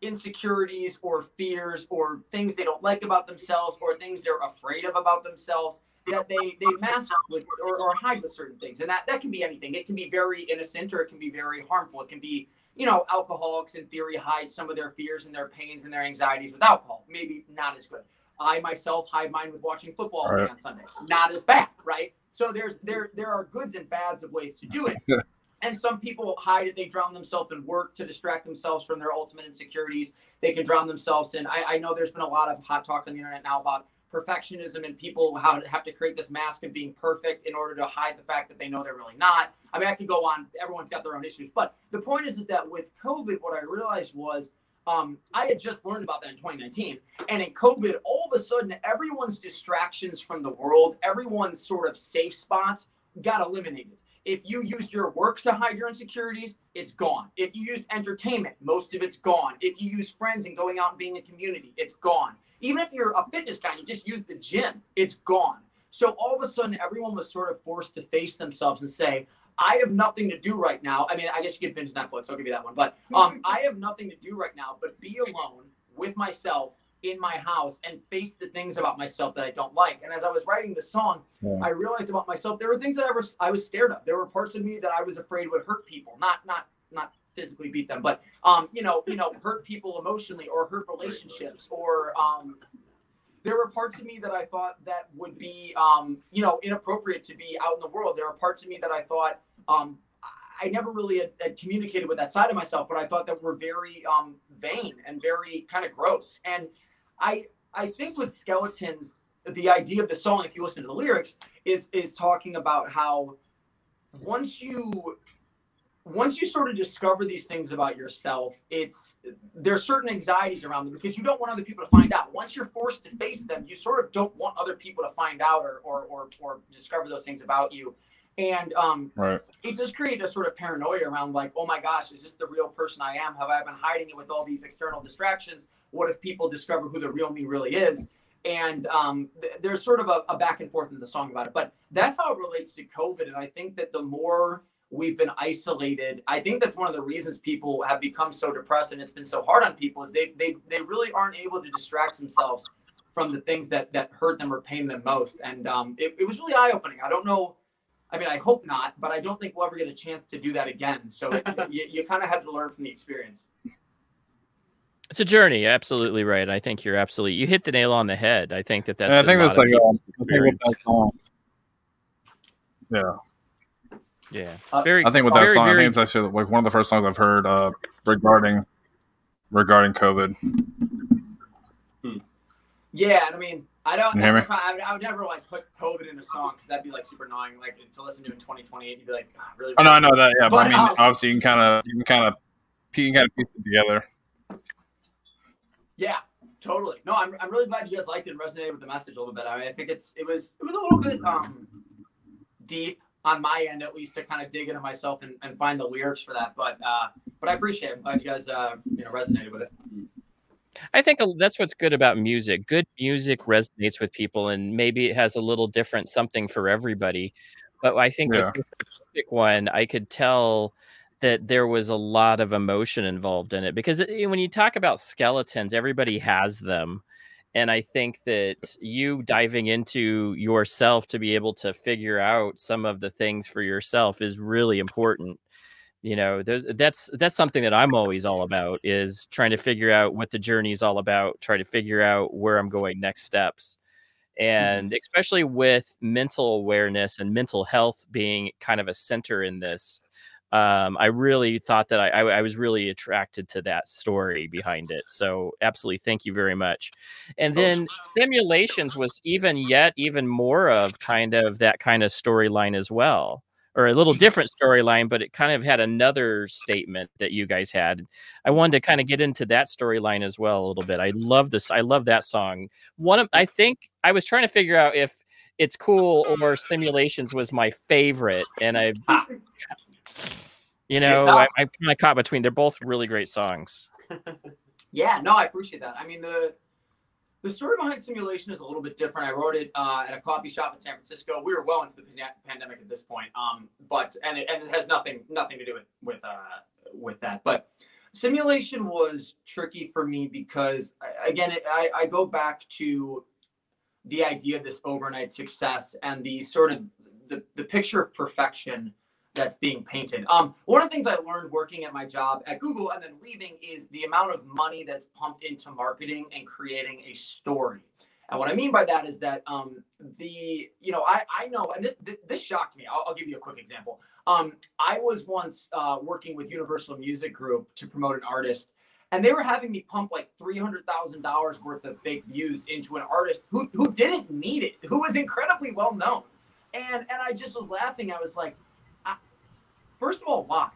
C: insecurities or fears or things they don't like about themselves or things they're afraid of about themselves that they they mask with or, or hide with certain things. And that that can be anything. It can be very innocent or it can be very harmful. It can be you know alcoholics in theory hide some of their fears and their pains and their anxieties with alcohol. Maybe not as good i myself hide mine with watching football
D: Right.
C: on sunday not as bad right so there's there there are goods and bads of ways to do it and some people hide it. They drown themselves in work to distract themselves from their ultimate insecurities. They can drown themselves in. I, I know there's been a lot of hot talk on the internet now about perfectionism and people how to have to create this mask of being perfect in order to hide the fact that they know they're really not. I mean, I could go on. Everyone's got their own issues, but the point is, is that with COVID, what I realized was um, I had just learned about that in 2019, and in COVID, all of a sudden, everyone's distractions from the world, everyone's sort of safe spots got eliminated. If you used your work to hide your insecurities, it's gone. If you used entertainment, most of it's gone. If you use friends and going out and being a community, it's gone. Even if you're a fitness guy and you just use the gym, it's gone. So all of a sudden, everyone was sort of forced to face themselves and say, I have nothing to do right now. I mean, I guess you could binge Netflix. I'll give you that one. But um, I have nothing to do right now but be alone with myself in my house and face the things about myself that I don't like. And as I was writing the song,
D: Yeah.
C: I realized about myself there were things that I was I was scared of. There were parts of me that I was afraid would hurt people, not not not physically beat them, but um, you know, you know, hurt people emotionally or hurt relationships or um, there were parts of me that I thought that would be, um, you know, inappropriate to be out in the world. There are parts of me that I thought um, I never really had, had communicated with that side of myself, but I thought that were very um, vain and very kind of gross. And I, I think with skeletons, the idea of the song, if you listen to the lyrics, is is talking about how once you once you sort of discover these things about yourself, it's there's certain anxieties around them because you don't want other people to find out. Once you're forced to face them, you sort of don't want other people to find out or or or, or discover those things about you. And um,
D: Right.
C: it does create a sort of paranoia around like, oh my gosh, is this the real person I am? Have I been hiding it with all these external distractions? What if people discover who the real me really is? And um, th- there's sort of a, a back and forth in the song about it, but that's how it relates to COVID. And I think that the more we've been isolated, I think that's one of the reasons people have become so depressed and it's been so hard on people is they they they really aren't able to distract themselves from the things that that hurt them or pain them most. And um, it, it was really eye opening. I don't know. I mean, I hope not, but I don't think we'll ever get a chance to do that again. So it, you, you kind of had to learn from the experience.
B: It's a journey. Absolutely right. I think you're absolutely you hit the nail on the head. I think that that's.
D: And I
B: a
D: think
B: lot
D: that's like
B: people's
D: um, I think with
B: experience.
D: that song. Yeah,
B: Yeah.
C: Uh,
B: Very.
D: I think with that
B: very,
D: song, I think it's actually like one of the first songs I've heard uh, regarding regarding COVID.
C: Yeah, and I mean, I don't.
D: Can you hear me?
C: I, would- I would never like put COVID in a song because that'd be like super annoying. Like to listen to in 2028, you'd be like, ah, really.
D: Oh no, I know that. Yeah, but,
C: But,
D: I mean,
C: um,
D: obviously, you can kind of, you can kind of, you can kind of piece it together.
C: Yeah, totally. No, I'm, I'm really glad you guys liked it and resonated with the message a little bit. I mean, I think it's it was it was a little bit um deep on my end at least to kind of dig into myself and, and find the lyrics for that. But uh but I appreciate it. I'm glad you guys uh you know resonated with it.
B: I think that's what's good about music. Good music resonates with people, and maybe it has a little different something for everybody. But I think
D: Yeah.
B: with this specific one, I could tell that there was a lot of emotion involved in it because it, when you talk about skeletons, everybody has them. And I think that you diving into yourself to be able to figure out some of the things for yourself is really important. You know that's that's something that i'm always all about is trying to figure out what the journey is all about try to figure out where i'm going next steps. Mm-hmm. And especially with mental awareness and mental health being kind of a center in this um, i really thought that I, I, I was really attracted to that story behind it so absolutely thank you very much and then simulations was even yet even more of kind of that kind of storyline as well or a little different storyline, but it kind of had another statement that you guys had. I wanted to kind of get into that storyline as well a little bit. I love this. I love that song. One of I think I was trying to figure out if it's cool or simulations was my favorite, and I, you know, I, I'm kind of caught between. They're both really great songs.
C: Yeah, no, I appreciate that. I mean the the story behind simulation is a little bit different. I wrote it uh, at a coffee shop in San Francisco. We were well into the pandemic at this point, um, but and it, and it has nothing nothing to do with with uh, with that. But simulation was tricky for me because again, it, I, I go back to the idea of this overnight success and the sort of the, the picture of perfection that's being painted. Um, one of the things I learned working at my job at Google and then leaving is the amount of money that's pumped into marketing and creating a story. And what I mean by that is that um, the, you know, I, I know, and this, this, shocked me. I'll, I'll give you a quick example. Um, I was once uh, working with Universal Music Group to promote an artist, and they were having me pump like $300,000 worth of fake views into an artist who, who didn't need it, who was incredibly well known. And, and I just was laughing. I was like, first of all, why?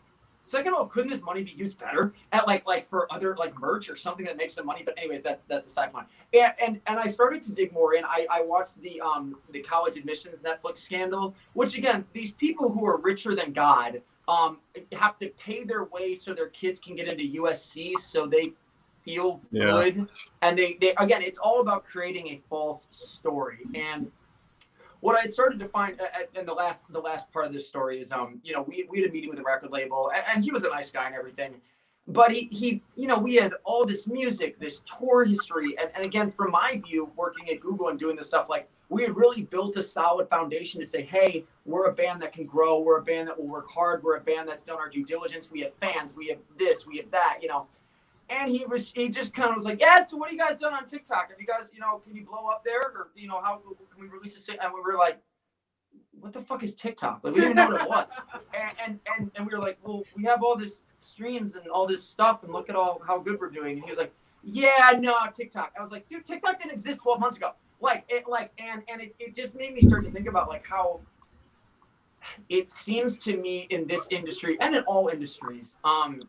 C: Second of all, couldn't this money be used better at like like for other like merch or something that makes some money? But anyways, that that's a side point. And and, and I started to dig more in. I, I watched the um the college admissions Netflix scandal, which again, these people who are richer than God um have to pay their way so their kids can get into USC so they feel
D: Yeah.
C: good. And they, they again, it's all about creating a false story. And what I had started to find uh, uh, in the last the last part of this story is um you know we we had a meeting with a record label and, and he was a nice guy and everything but he he you know we had all this music this tour history and, and again from my view working at google and doing this stuff like we had really built a solid foundation to say hey we're a band that can grow we're a band that will work hard we're a band that's done our due diligence we have fans we have this we have that you know and he was he just kind of was like, yeah. So what have you guys done on TikTok? Have you guys, you know, can you blow up there, or you know, how can we release this? And we were like, what the fuck is TikTok? Like we didn't know what it was. And and and, and we were like, well, we have all this streams and all this stuff, and look at all how good we're doing. And he was like, yeah, no, TikTok. I was like, dude, TikTok didn't exist 12 months ago. Like it, like, and and it, it just made me start to think about like how it seems to me in this industry and in all industries, um,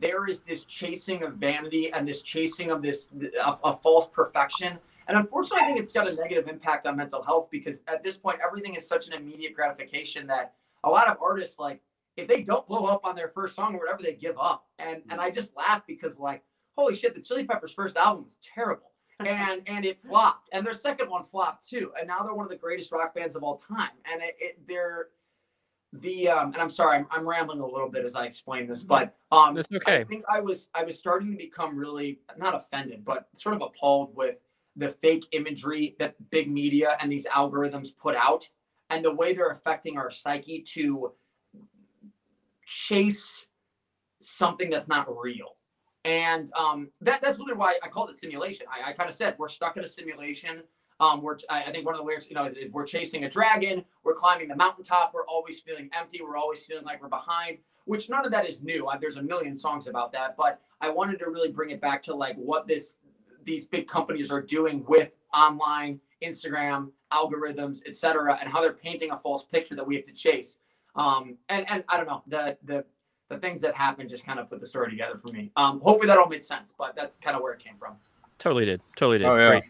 C: there is this chasing of vanity and this chasing of this a, a false perfection. And unfortunately, I think it's got a negative impact on mental health because at this point, everything is such an immediate gratification that a lot of artists, like, if they don't blow up on their first song or whatever, they give up. And and I just laugh because, like, holy shit, the Chili Peppers' first album was terrible. And and it flopped, and their second one flopped too. And now they're one of the greatest rock bands of all time. And it, it they're the um, and I'm sorry, I'm, I'm rambling a little bit as I explain this, but um,
B: That's okay.
C: I think I was I was starting to become really not offended, but sort of appalled with the fake imagery that big media and these algorithms put out, and the way they're affecting our psyche to chase something that's not real. And um, that, that's really why I called it simulation. I, I kind of said we're stuck in a simulation. Um, we're I I think one of the lyrics, you know, we're chasing a dragon, we're climbing the mountaintop, we're always feeling empty, we're always feeling like we're behind. Which none of that is new. Uh, There's a million songs about that, but I wanted to really bring it back to like what this these big companies are doing with online Instagram algorithms, etc., and how they're painting a false picture that we have to chase. Um, and and I don't know the the the things that happened just kind of put the story together for me. Um, hopefully that all made sense, but that's kind of where it came from.
B: Totally did. Totally did.
D: Oh yeah.
B: Great.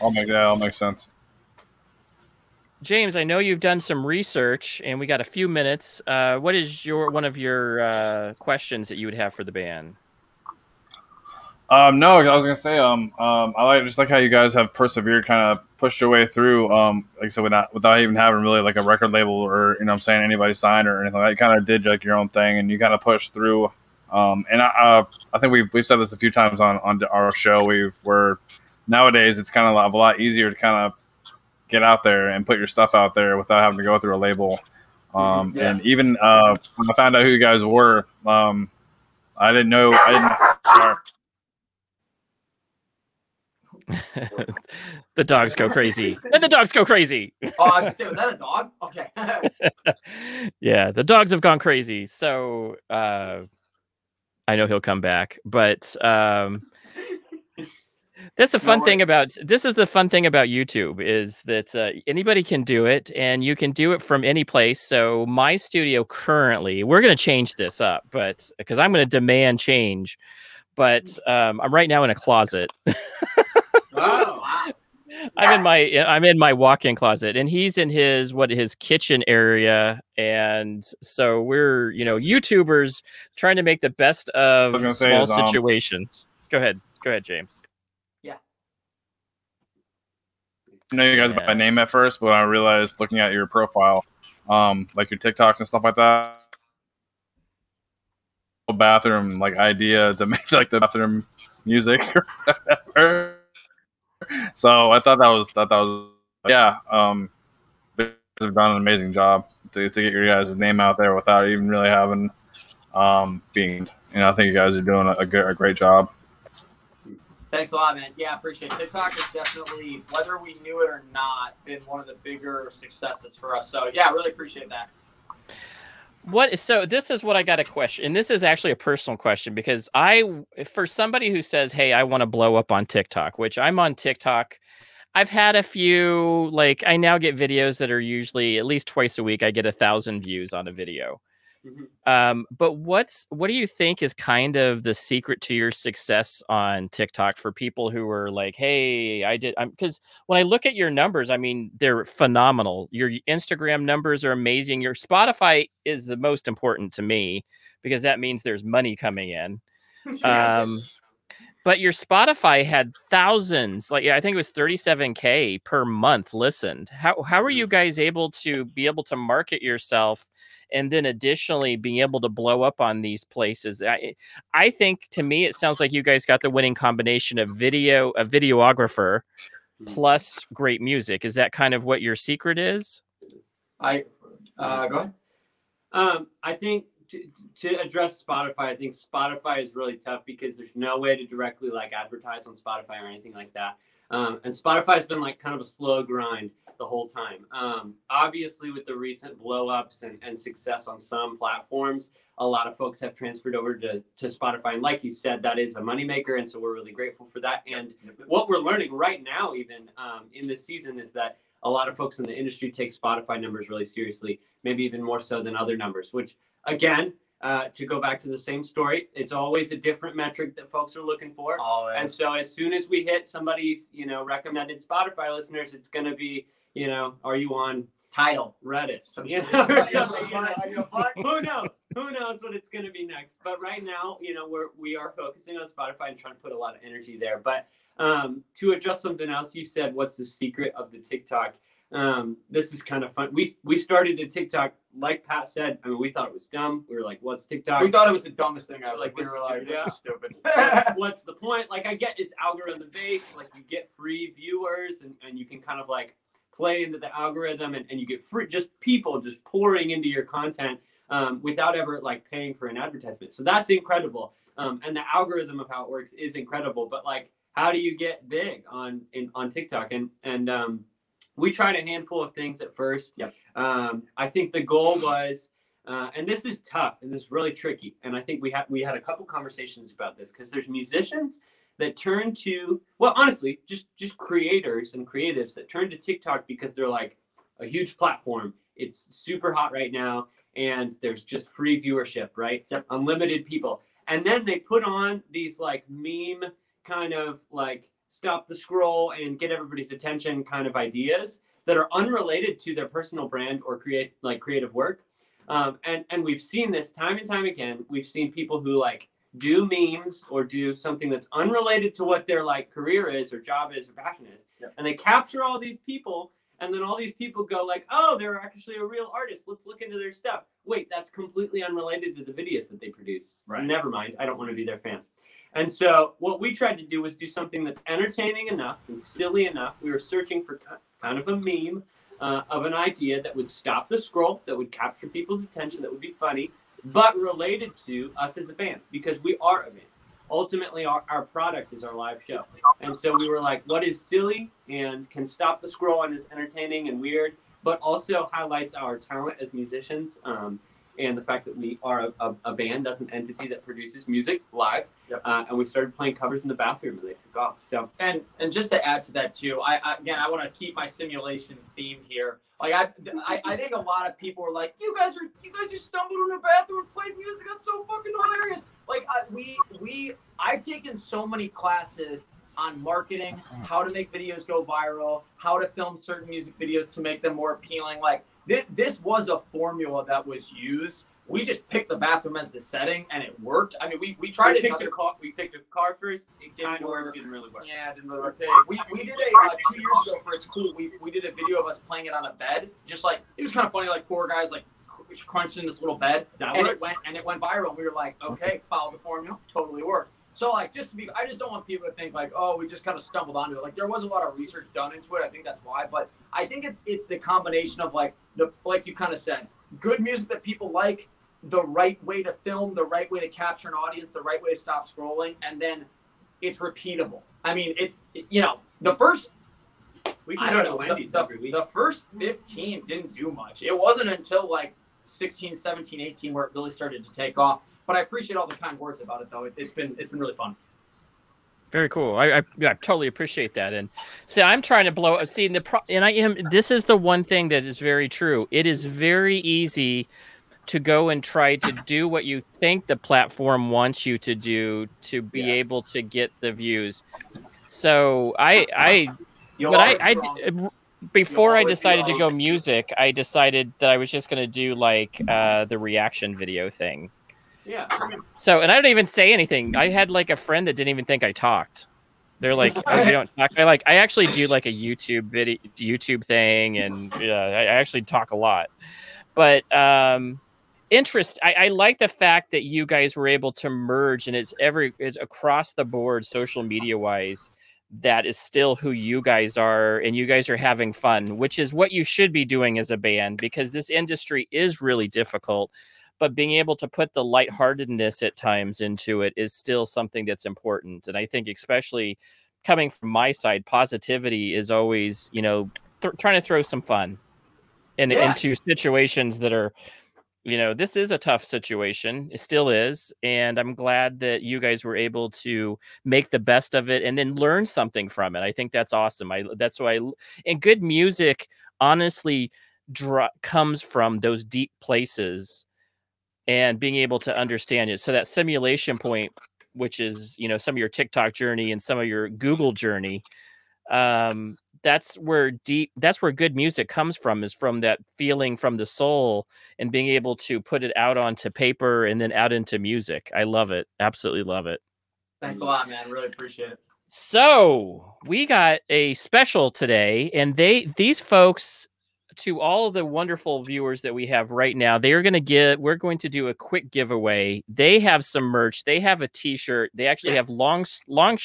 D: All make that all makes sense.
B: James, I know you've done some research, and we got a few minutes. Uh, what is your one of your uh, questions that you would have for the band?
D: Um, no, I was gonna say, um, um, I like just like how you guys have persevered, kind of pushed your way through. Um, like I said, without without even having really like a record label or you know, what I'm saying anybody signed or anything like that. You kind of did like your own thing, and you kind of pushed through. Um, and I, uh, I think we've we've said this a few times on on our show. We've we're nowadays it's kind of a lot easier to kind of get out there and put your stuff out there without having to go through a label. Um,
C: Yeah.
D: And even uh, when I found out who you guys were, um, I didn't know. I didn't. Sorry.
B: the dogs go crazy, and the dogs go crazy.
C: Oh, I was just saying, was that a dog? Okay.
B: yeah, the dogs have gone crazy. So uh, I know he'll come back, but um, that's the
C: No
B: fun thing about this is the fun thing about YouTube is that uh, anybody can do it, and you can do it from any place. So my studio currently, we're going to change this up, but because I'm going to demand change. But um, I'm right now in a closet.
C: Oh, wow.
B: I'm in my I'm in my walk-in closet and he's in his what his kitchen area and so we're you know YouTubers trying to make the best of
D: gonna say
B: small
D: um,
B: situations. Go ahead. Go ahead, James.
D: I know you guys
B: Yeah.
D: by name at first, but I realized looking at your profile, um, like your TikToks and stuff like that, bathroom like idea to make like the bathroom music. so I thought that was that that was yeah. Um, have done an amazing job to, to get your guys' name out there without even really having um being. You know, I think you guys are doing a, a, good, a great job.
C: Thanks a lot, man. Yeah, I appreciate it. TikTok is definitely, whether we knew it or not, been one of the bigger successes for us. So yeah, really appreciate that.
B: What so this is what I got a question and this is actually a personal question because I for somebody who says, "Hey, I want to blow up on TikTok," which I'm on TikTok. I've had a few like I now get videos that are usually at least twice a week I get a thousand views on a video.
G: Mhm.
B: Um, but what's what do you think is kind of the secret to your success on TikTok for people who are like, hey, I did I'm because when I look at your numbers, I mean they're phenomenal. Your Instagram numbers are amazing. Your Spotify is the most important to me because that means there's money coming in. Um, but your Spotify had thousands, like I think it was 37k per month listened. How how are you guys able to be able to market yourself and then additionally being able to blow up on these places? I I think to me it sounds like you guys got the winning combination of video, a videographer plus great music. Is that kind of what your secret is?
C: I uh, go ahead.
G: Um, I think to, to address Spotify, I think Spotify is really tough because there's no way to directly like advertise on Spotify or anything like that. Um, and Spotify's been like kind of a slow grind the whole time. Um, obviously, with the recent blowups and, and success on some platforms, a lot of folks have transferred over to, to Spotify. And like you said, that is a moneymaker. And so we're really grateful for that. And what we're learning right now, even um, in this season, is that a lot of folks in the industry take Spotify numbers really seriously, maybe even more so than other numbers, which again, uh, to go back to the same story, it's always a different metric that folks are looking for. And so as soon as we hit somebody's, you know, recommended Spotify listeners, it's going to be, you know, are you on
C: Tidal.
G: Reddit?
C: Some
G: You know, or
C: I give a
G: something, you know?
C: fuck, I give a fuck.
G: Who knows? Who knows what it's going to be next? But right now, you know, we're we are focusing on Spotify and trying to put a lot of energy there. But um, to address something else, you said, "What's the secret of the TikTok?" Um, this is kind of fun. We we started a TikTok, like Pat said. I mean, we thought it was dumb. We were like, "What's TikTok?"
C: We thought it was the dumbest thing ever.
G: Like,
C: we were like, this is stupid.
G: What's the point? Like, I get it's algorithm based. Like, you get free viewers, and, and you can kind of like play into the algorithm, and, and you get free just people just pouring into your content um, without ever like paying for an advertisement. So that's incredible. Um, and the algorithm of how it works is incredible. But like, how do you get big on in on TikTok? And and um, we tried a handful of things at first.
C: Yep.
G: Um, I think the goal was. Uh, and this is tough and this is really tricky. And I think we had we had a couple conversations about this because there's musicians that turn to well, honestly, just just creators and creatives that turn to TikTok because they're like a huge platform. It's super hot right now, and there's just free viewership, right?
C: Yep.
G: Unlimited people, and then they put on these like meme kind of like stop the scroll and get everybody's attention kind of ideas that are unrelated to their personal brand or create like creative work. Um, and and we've seen this time and time again. We've seen people who like do memes or do something that's unrelated to what their like career is or job is or passion is, and they capture all these people. And then all these people go like, "Oh, they're actually a real artist. Let's look into their stuff." Wait, that's completely unrelated to the videos that they produce.
C: Right.
G: Never mind. I don't want to be their fan. And so what we tried to do was do something that's entertaining enough and silly enough. We were searching for kind of a meme uh, of an idea that would stop the scroll, that would capture people's attention, that would be funny, but related to us as a band because we are a band. Ultimately, our, our product is our live show. And so we were like, what is silly and can stop the scroll and is entertaining and weird, but also highlights our talent as musicians um, and the fact that we are a, a, a band as an entity that produces music live.
C: Yep.
G: Uh, and we started playing covers in the bathroom and they took off. So
C: And and just to add to that too, I, I again I want to keep my simulation theme here. Like I, I I think a lot of people are like, you guys are you guys just stumbled in the bathroom and played music. That's so fucking hilarious. Like I, we we I've taken so many classes on marketing, how to make videos go viral, how to film certain music videos to make them more appealing. Like this, this was a formula that was used. We just picked the bathroom as the setting and it worked. I mean, we, we tried
G: we
C: it.
G: picked a car. We picked a car first. It
C: Didn't
G: kind of
C: work.
G: Didn't really work.
C: Yeah, it didn't really work. We, we did a uh, two years ago for it's cool. We, we did a video of us playing it on a bed. Just like it was kind of funny, like four guys like crunched in this little bed,
G: That
C: and
G: worked.
C: it went and it went viral. We were like, okay, follow the formula, totally worked. So like just to be, I just don't want people to think like, oh, we just kind of stumbled onto it. Like there was a lot of research done into it. I think that's why. But I think it's it's the combination of like the like you kind of said, good music that people like, the right way to film, the right way to capture an audience, the right way to stop scrolling, and then it's repeatable. I mean, it's you know the first
G: We
C: I don't know the,
G: Wendy's
C: the,
G: every week.
C: the first 15 didn't do much. It wasn't until like 16, 17, 18 where it really started to take off. But I appreciate all the kind words about it though. It, it's been it's been really fun.
B: Very cool. I, I, yeah, I totally appreciate that. And see, I'm trying to blow. Up see, the pro, and I am. This is the one thing that is very true. It is very easy to go and try to do what you think the platform wants you to do to be
C: Yeah.
B: able to get the views. So I, I,
C: You'll
B: but I, I
C: be wrong.
B: d- before I decided to go music, I decided that I was just going to do like uh, the reaction video thing.
G: Yeah.
B: So, and I don't even say anything. I had like a friend that didn't even think I talked. They're like, oh, you don't talk. I like, I actually do like a YouTube video, YouTube thing, and yeah, I, I actually talk a lot. But um, interest, I, I like the fact that you guys were able to merge, and it's every, it's across the board, social media wise. That is still who you guys are, and you guys are having fun, which is what you should be doing as a band because this industry is really difficult but being able to put the lightheartedness at times into it is still something that's important. And I think, especially coming from my side, positivity is always, you know, th- trying to throw some fun in,
C: Yeah.
B: into situations that are, you know, this is a tough situation. It still is. And I'm glad that you guys were able to make the best of it and then learn something from it. I think that's awesome. I, that's why, I, and good music, honestly, dra- comes from those deep places and being able to understand it. So that simulation point, which is you know some of your TikTok journey and some of your Google journey, um, that's where deep that's where good music comes from is from that feeling from the soul and being able to put it out onto paper and then out into music. I love it. Absolutely love it.
C: Thanks a lot, man. Really appreciate it.
B: So we got a special today, and they these folks to all the wonderful viewers that we have right now, they are going to get. We're going to do a quick giveaway. They have some merch. They have a T-shirt. They actually
C: Yeah.
B: have long long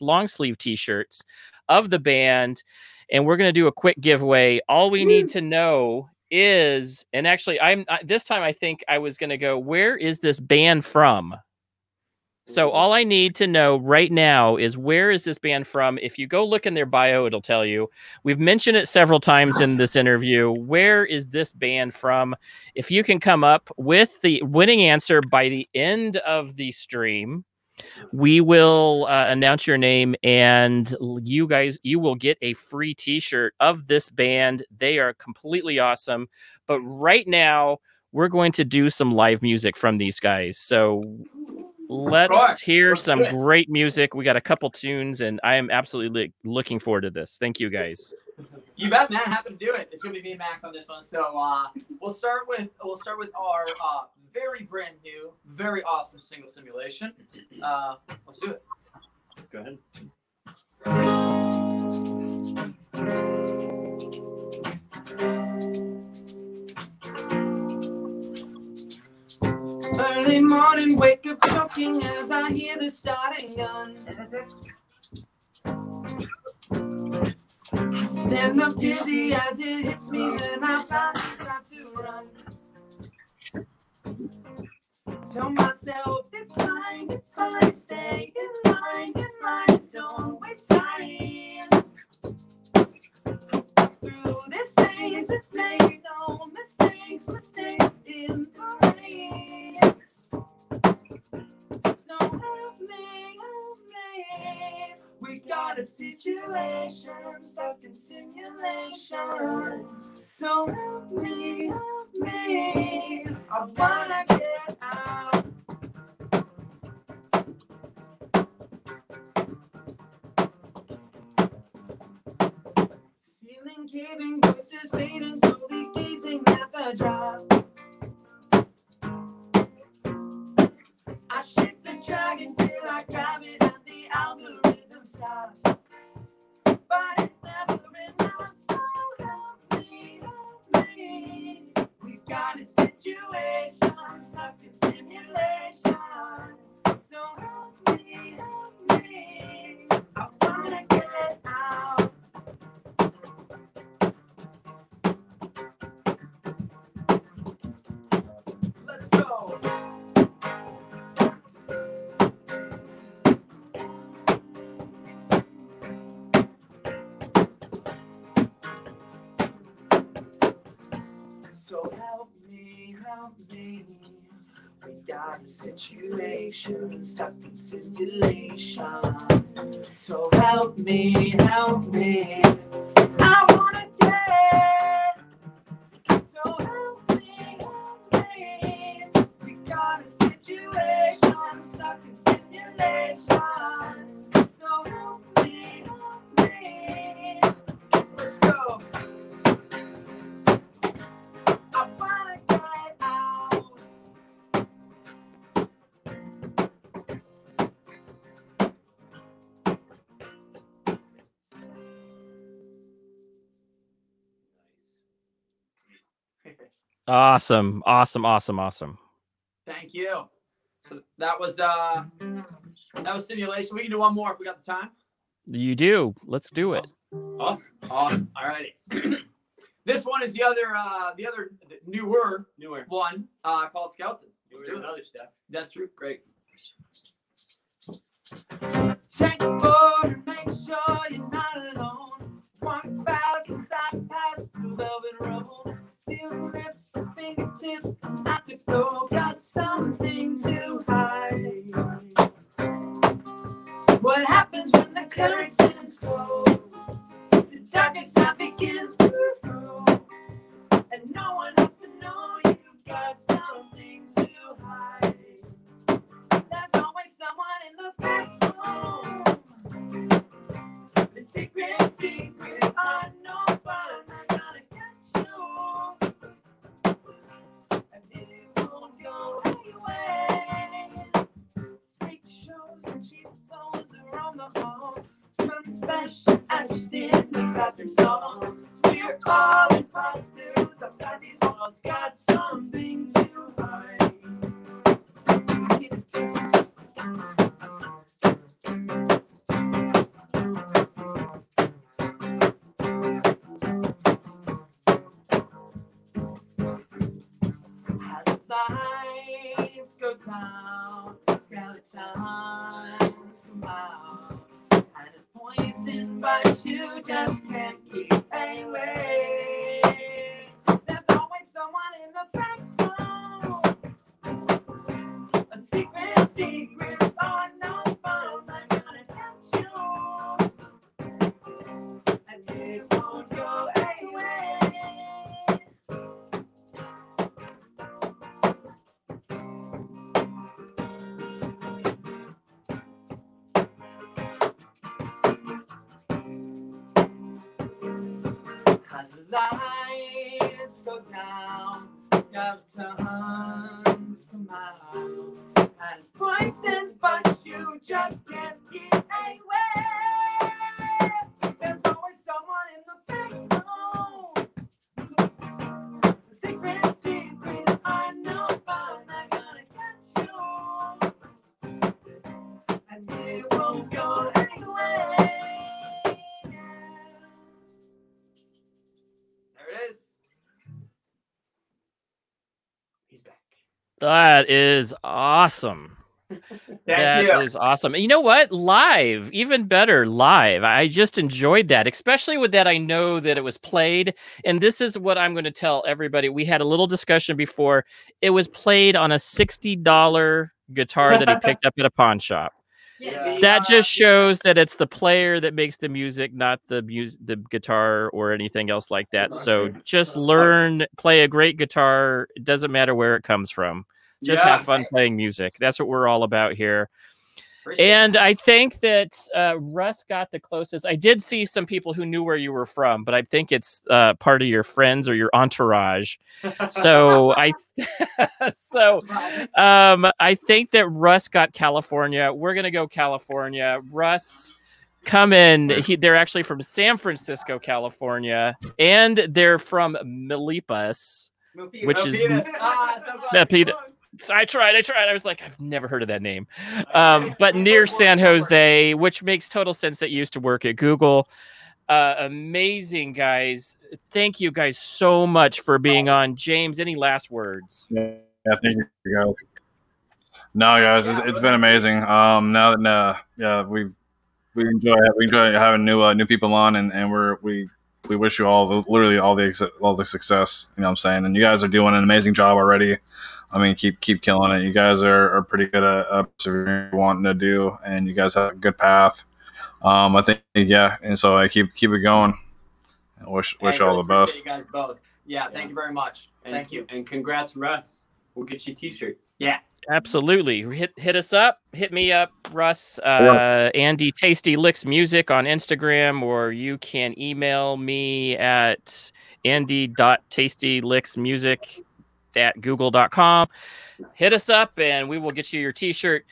B: long sleeve T-shirts of the band, and we're going to do a quick giveaway. All we need to know is, and actually, I'm I, this time I think I was going to go. Where is this band from? So all I need to know right now is where is this band from? If you go look in their bio, it'll tell you. We've mentioned it several times in this interview. Where is this band from? If you can come up with the winning answer by the end of the stream, we will uh, announce your name and you guys you will get a free t-shirt of this band they are completely awesome but right now we're going to do some live music from these guys so let's
C: course.
B: hear
C: Let's
B: some great music we got a couple tunes and i am absolutely looking forward to this thank you guys
C: You bet, man. Happy to do it. It's gonna be me and Max on this one. So uh, we'll start with we'll start with our uh, very brand new, very awesome single simulation. Uh, let's do it.
G: Go ahead.
H: Early morning, wake up choking as I hear the starting gun. I stand up dizzy as it hits me, then I finally start to run. Tell myself it's fine, it's fine, stay in line, in line, don't waste time. Through this maze, this maze, no mistakes, mistakes in the race. Help me, help me. We got a situation stuck in simulation. So help me, help me. I wanna get out. Ceiling caving, voices fading, slowly gazing at the drop. Situation situation stuck in simulation. So help me, help me.
B: Awesome awesome awesome awesome
C: Thank you. So that was uh that was simulation. We can do one more if we got the time.
B: you do let's do it
C: Awesome. Awesome. All righty. this one is the other uh the other newer
G: Newer.
C: one uh called Skeletons.
G: Newer than other stuff.
C: That's true.
G: Great.
H: Take a photo and make sure you're not alone. One thousand side past the velvet road. Seal lips What happens when the curtains close? The darkest night begins to grow. And no one
B: That is awesome. That
C: you.
B: is awesome. And you know what? Live, even better, live. I just enjoyed that, especially with that. I know that it was played. And this is what I'm going to tell everybody. We had a little discussion before. It was played on a $60 guitar that he picked up at a pawn shop.
C: Yeah.
B: That uh, just shows that it's the player that makes the music, not the music, the guitar or anything else like that. So just learn, play a great guitar. It doesn't matter where it comes from. Just
C: Yeah.
B: have fun playing music. That's what we're all about here.
C: Appreciate
B: And. I think that uh, Russ got the closest. I did see some people who knew where you were from, but I think it's uh, part of your friends or your entourage. So I, so um, I think that Russ got California. We're gonna go California. Russ, come in. He, they're actually from San Francisco, California, and they're from Milpitas. which is-
C: Milpitas. Ah, so close.
B: Milpitas. I tried. I tried. I was like, I've never heard of that name. Um, but near San Jose, which makes total sense that you used to work at Google. Uh, amazing guys. Thank you guys so much for being on. James, any last words?
D: Yeah, thank you guys. No, guys, it's, it's been amazing. Um, now that uh, yeah, we we enjoy we enjoy having new uh, new people on, and, and we're we we wish you all the, literally all the all the success. You know what I'm saying? And you guys are doing an amazing job already. I mean, keep keep killing it. You guys are, are pretty good at uh, persevering, wanting to do, and you guys have a good path. Um, I think yeah, and so I keep keep it going. I wish wish
C: Hey,
D: all the best.
C: You guys both. Yeah, thank you very much.
G: And,
C: Thank you.
G: And congrats, Russ. We'll get you a t-shirt.
C: Yeah.
B: Absolutely. Hit hit us up. Hit me up, Russ. Uh, Andy Tasty Licks Music on Instagram, or you can email me at andy.tastylicksmusic at google.com. Hit us up and we will get you your t-shirt.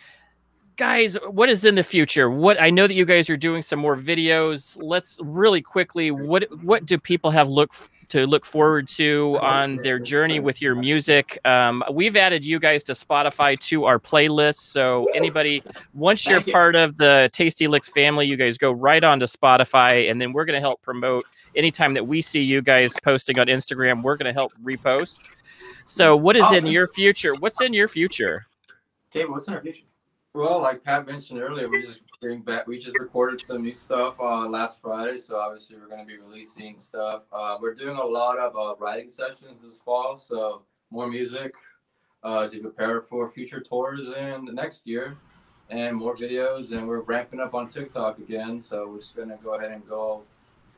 B: Guys, what is in the future? What I know that you guys are doing some more videos. Let's really quickly what what do people have look to look forward to on their journey with your music. Um, we've added you guys to Spotify to our playlist. So anybody, once you're part of the Tasty Licks family, you guys go right on to Spotify, and then we're going to help promote. Anytime that we see you guys posting on Instagram, we're going to help repost. So what is in
C: Oh.
B: your future? What's in your future?
C: David, what's in our future?
F: Well, like Pat mentioned earlier, we just bring back. We just recorded some new stuff uh, last Friday, so obviously we're going to be releasing stuff. Uh, we're doing a lot of uh, writing sessions this fall, so more music uh, to prepare for future tours in the next year, and more videos. And we're ramping up on TikTok again, so we're just going to go ahead and go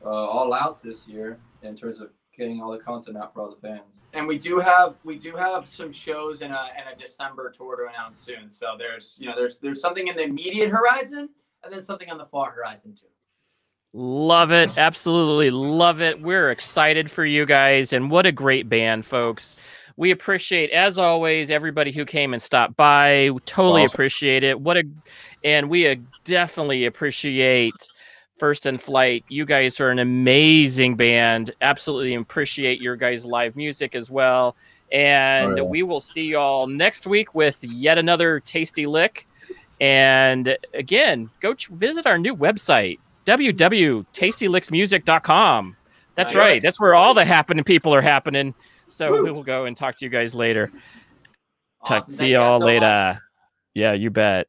F: uh, all out this year in terms of getting all the content out for all the fans.
C: And we do have we do have some shows in a in a December tour to announce soon. So there's you know there's there's something in the immediate horizon and then something on the far horizon too.
B: Love it. Absolutely love it. We're excited for you guys. And what a great band, folks. We appreciate, as always, everybody who came and stopped by. We totally
D: Awesome.
B: appreciate it. What a, and we uh, definitely appreciate First in Flight. You guys are an amazing band. Absolutely appreciate your guys' live music as well. And
D: Oh, yeah.
B: we will see you all next week with yet another tasty lick. And again, go ch- visit our new website, www.tastylicksmusic.com. That's
C: Nice.
B: right. That's where all the happening people are happening. So we will go and talk to you guys later. Talk, see y'all
C: so
B: later.
C: much.
B: Yeah, you bet.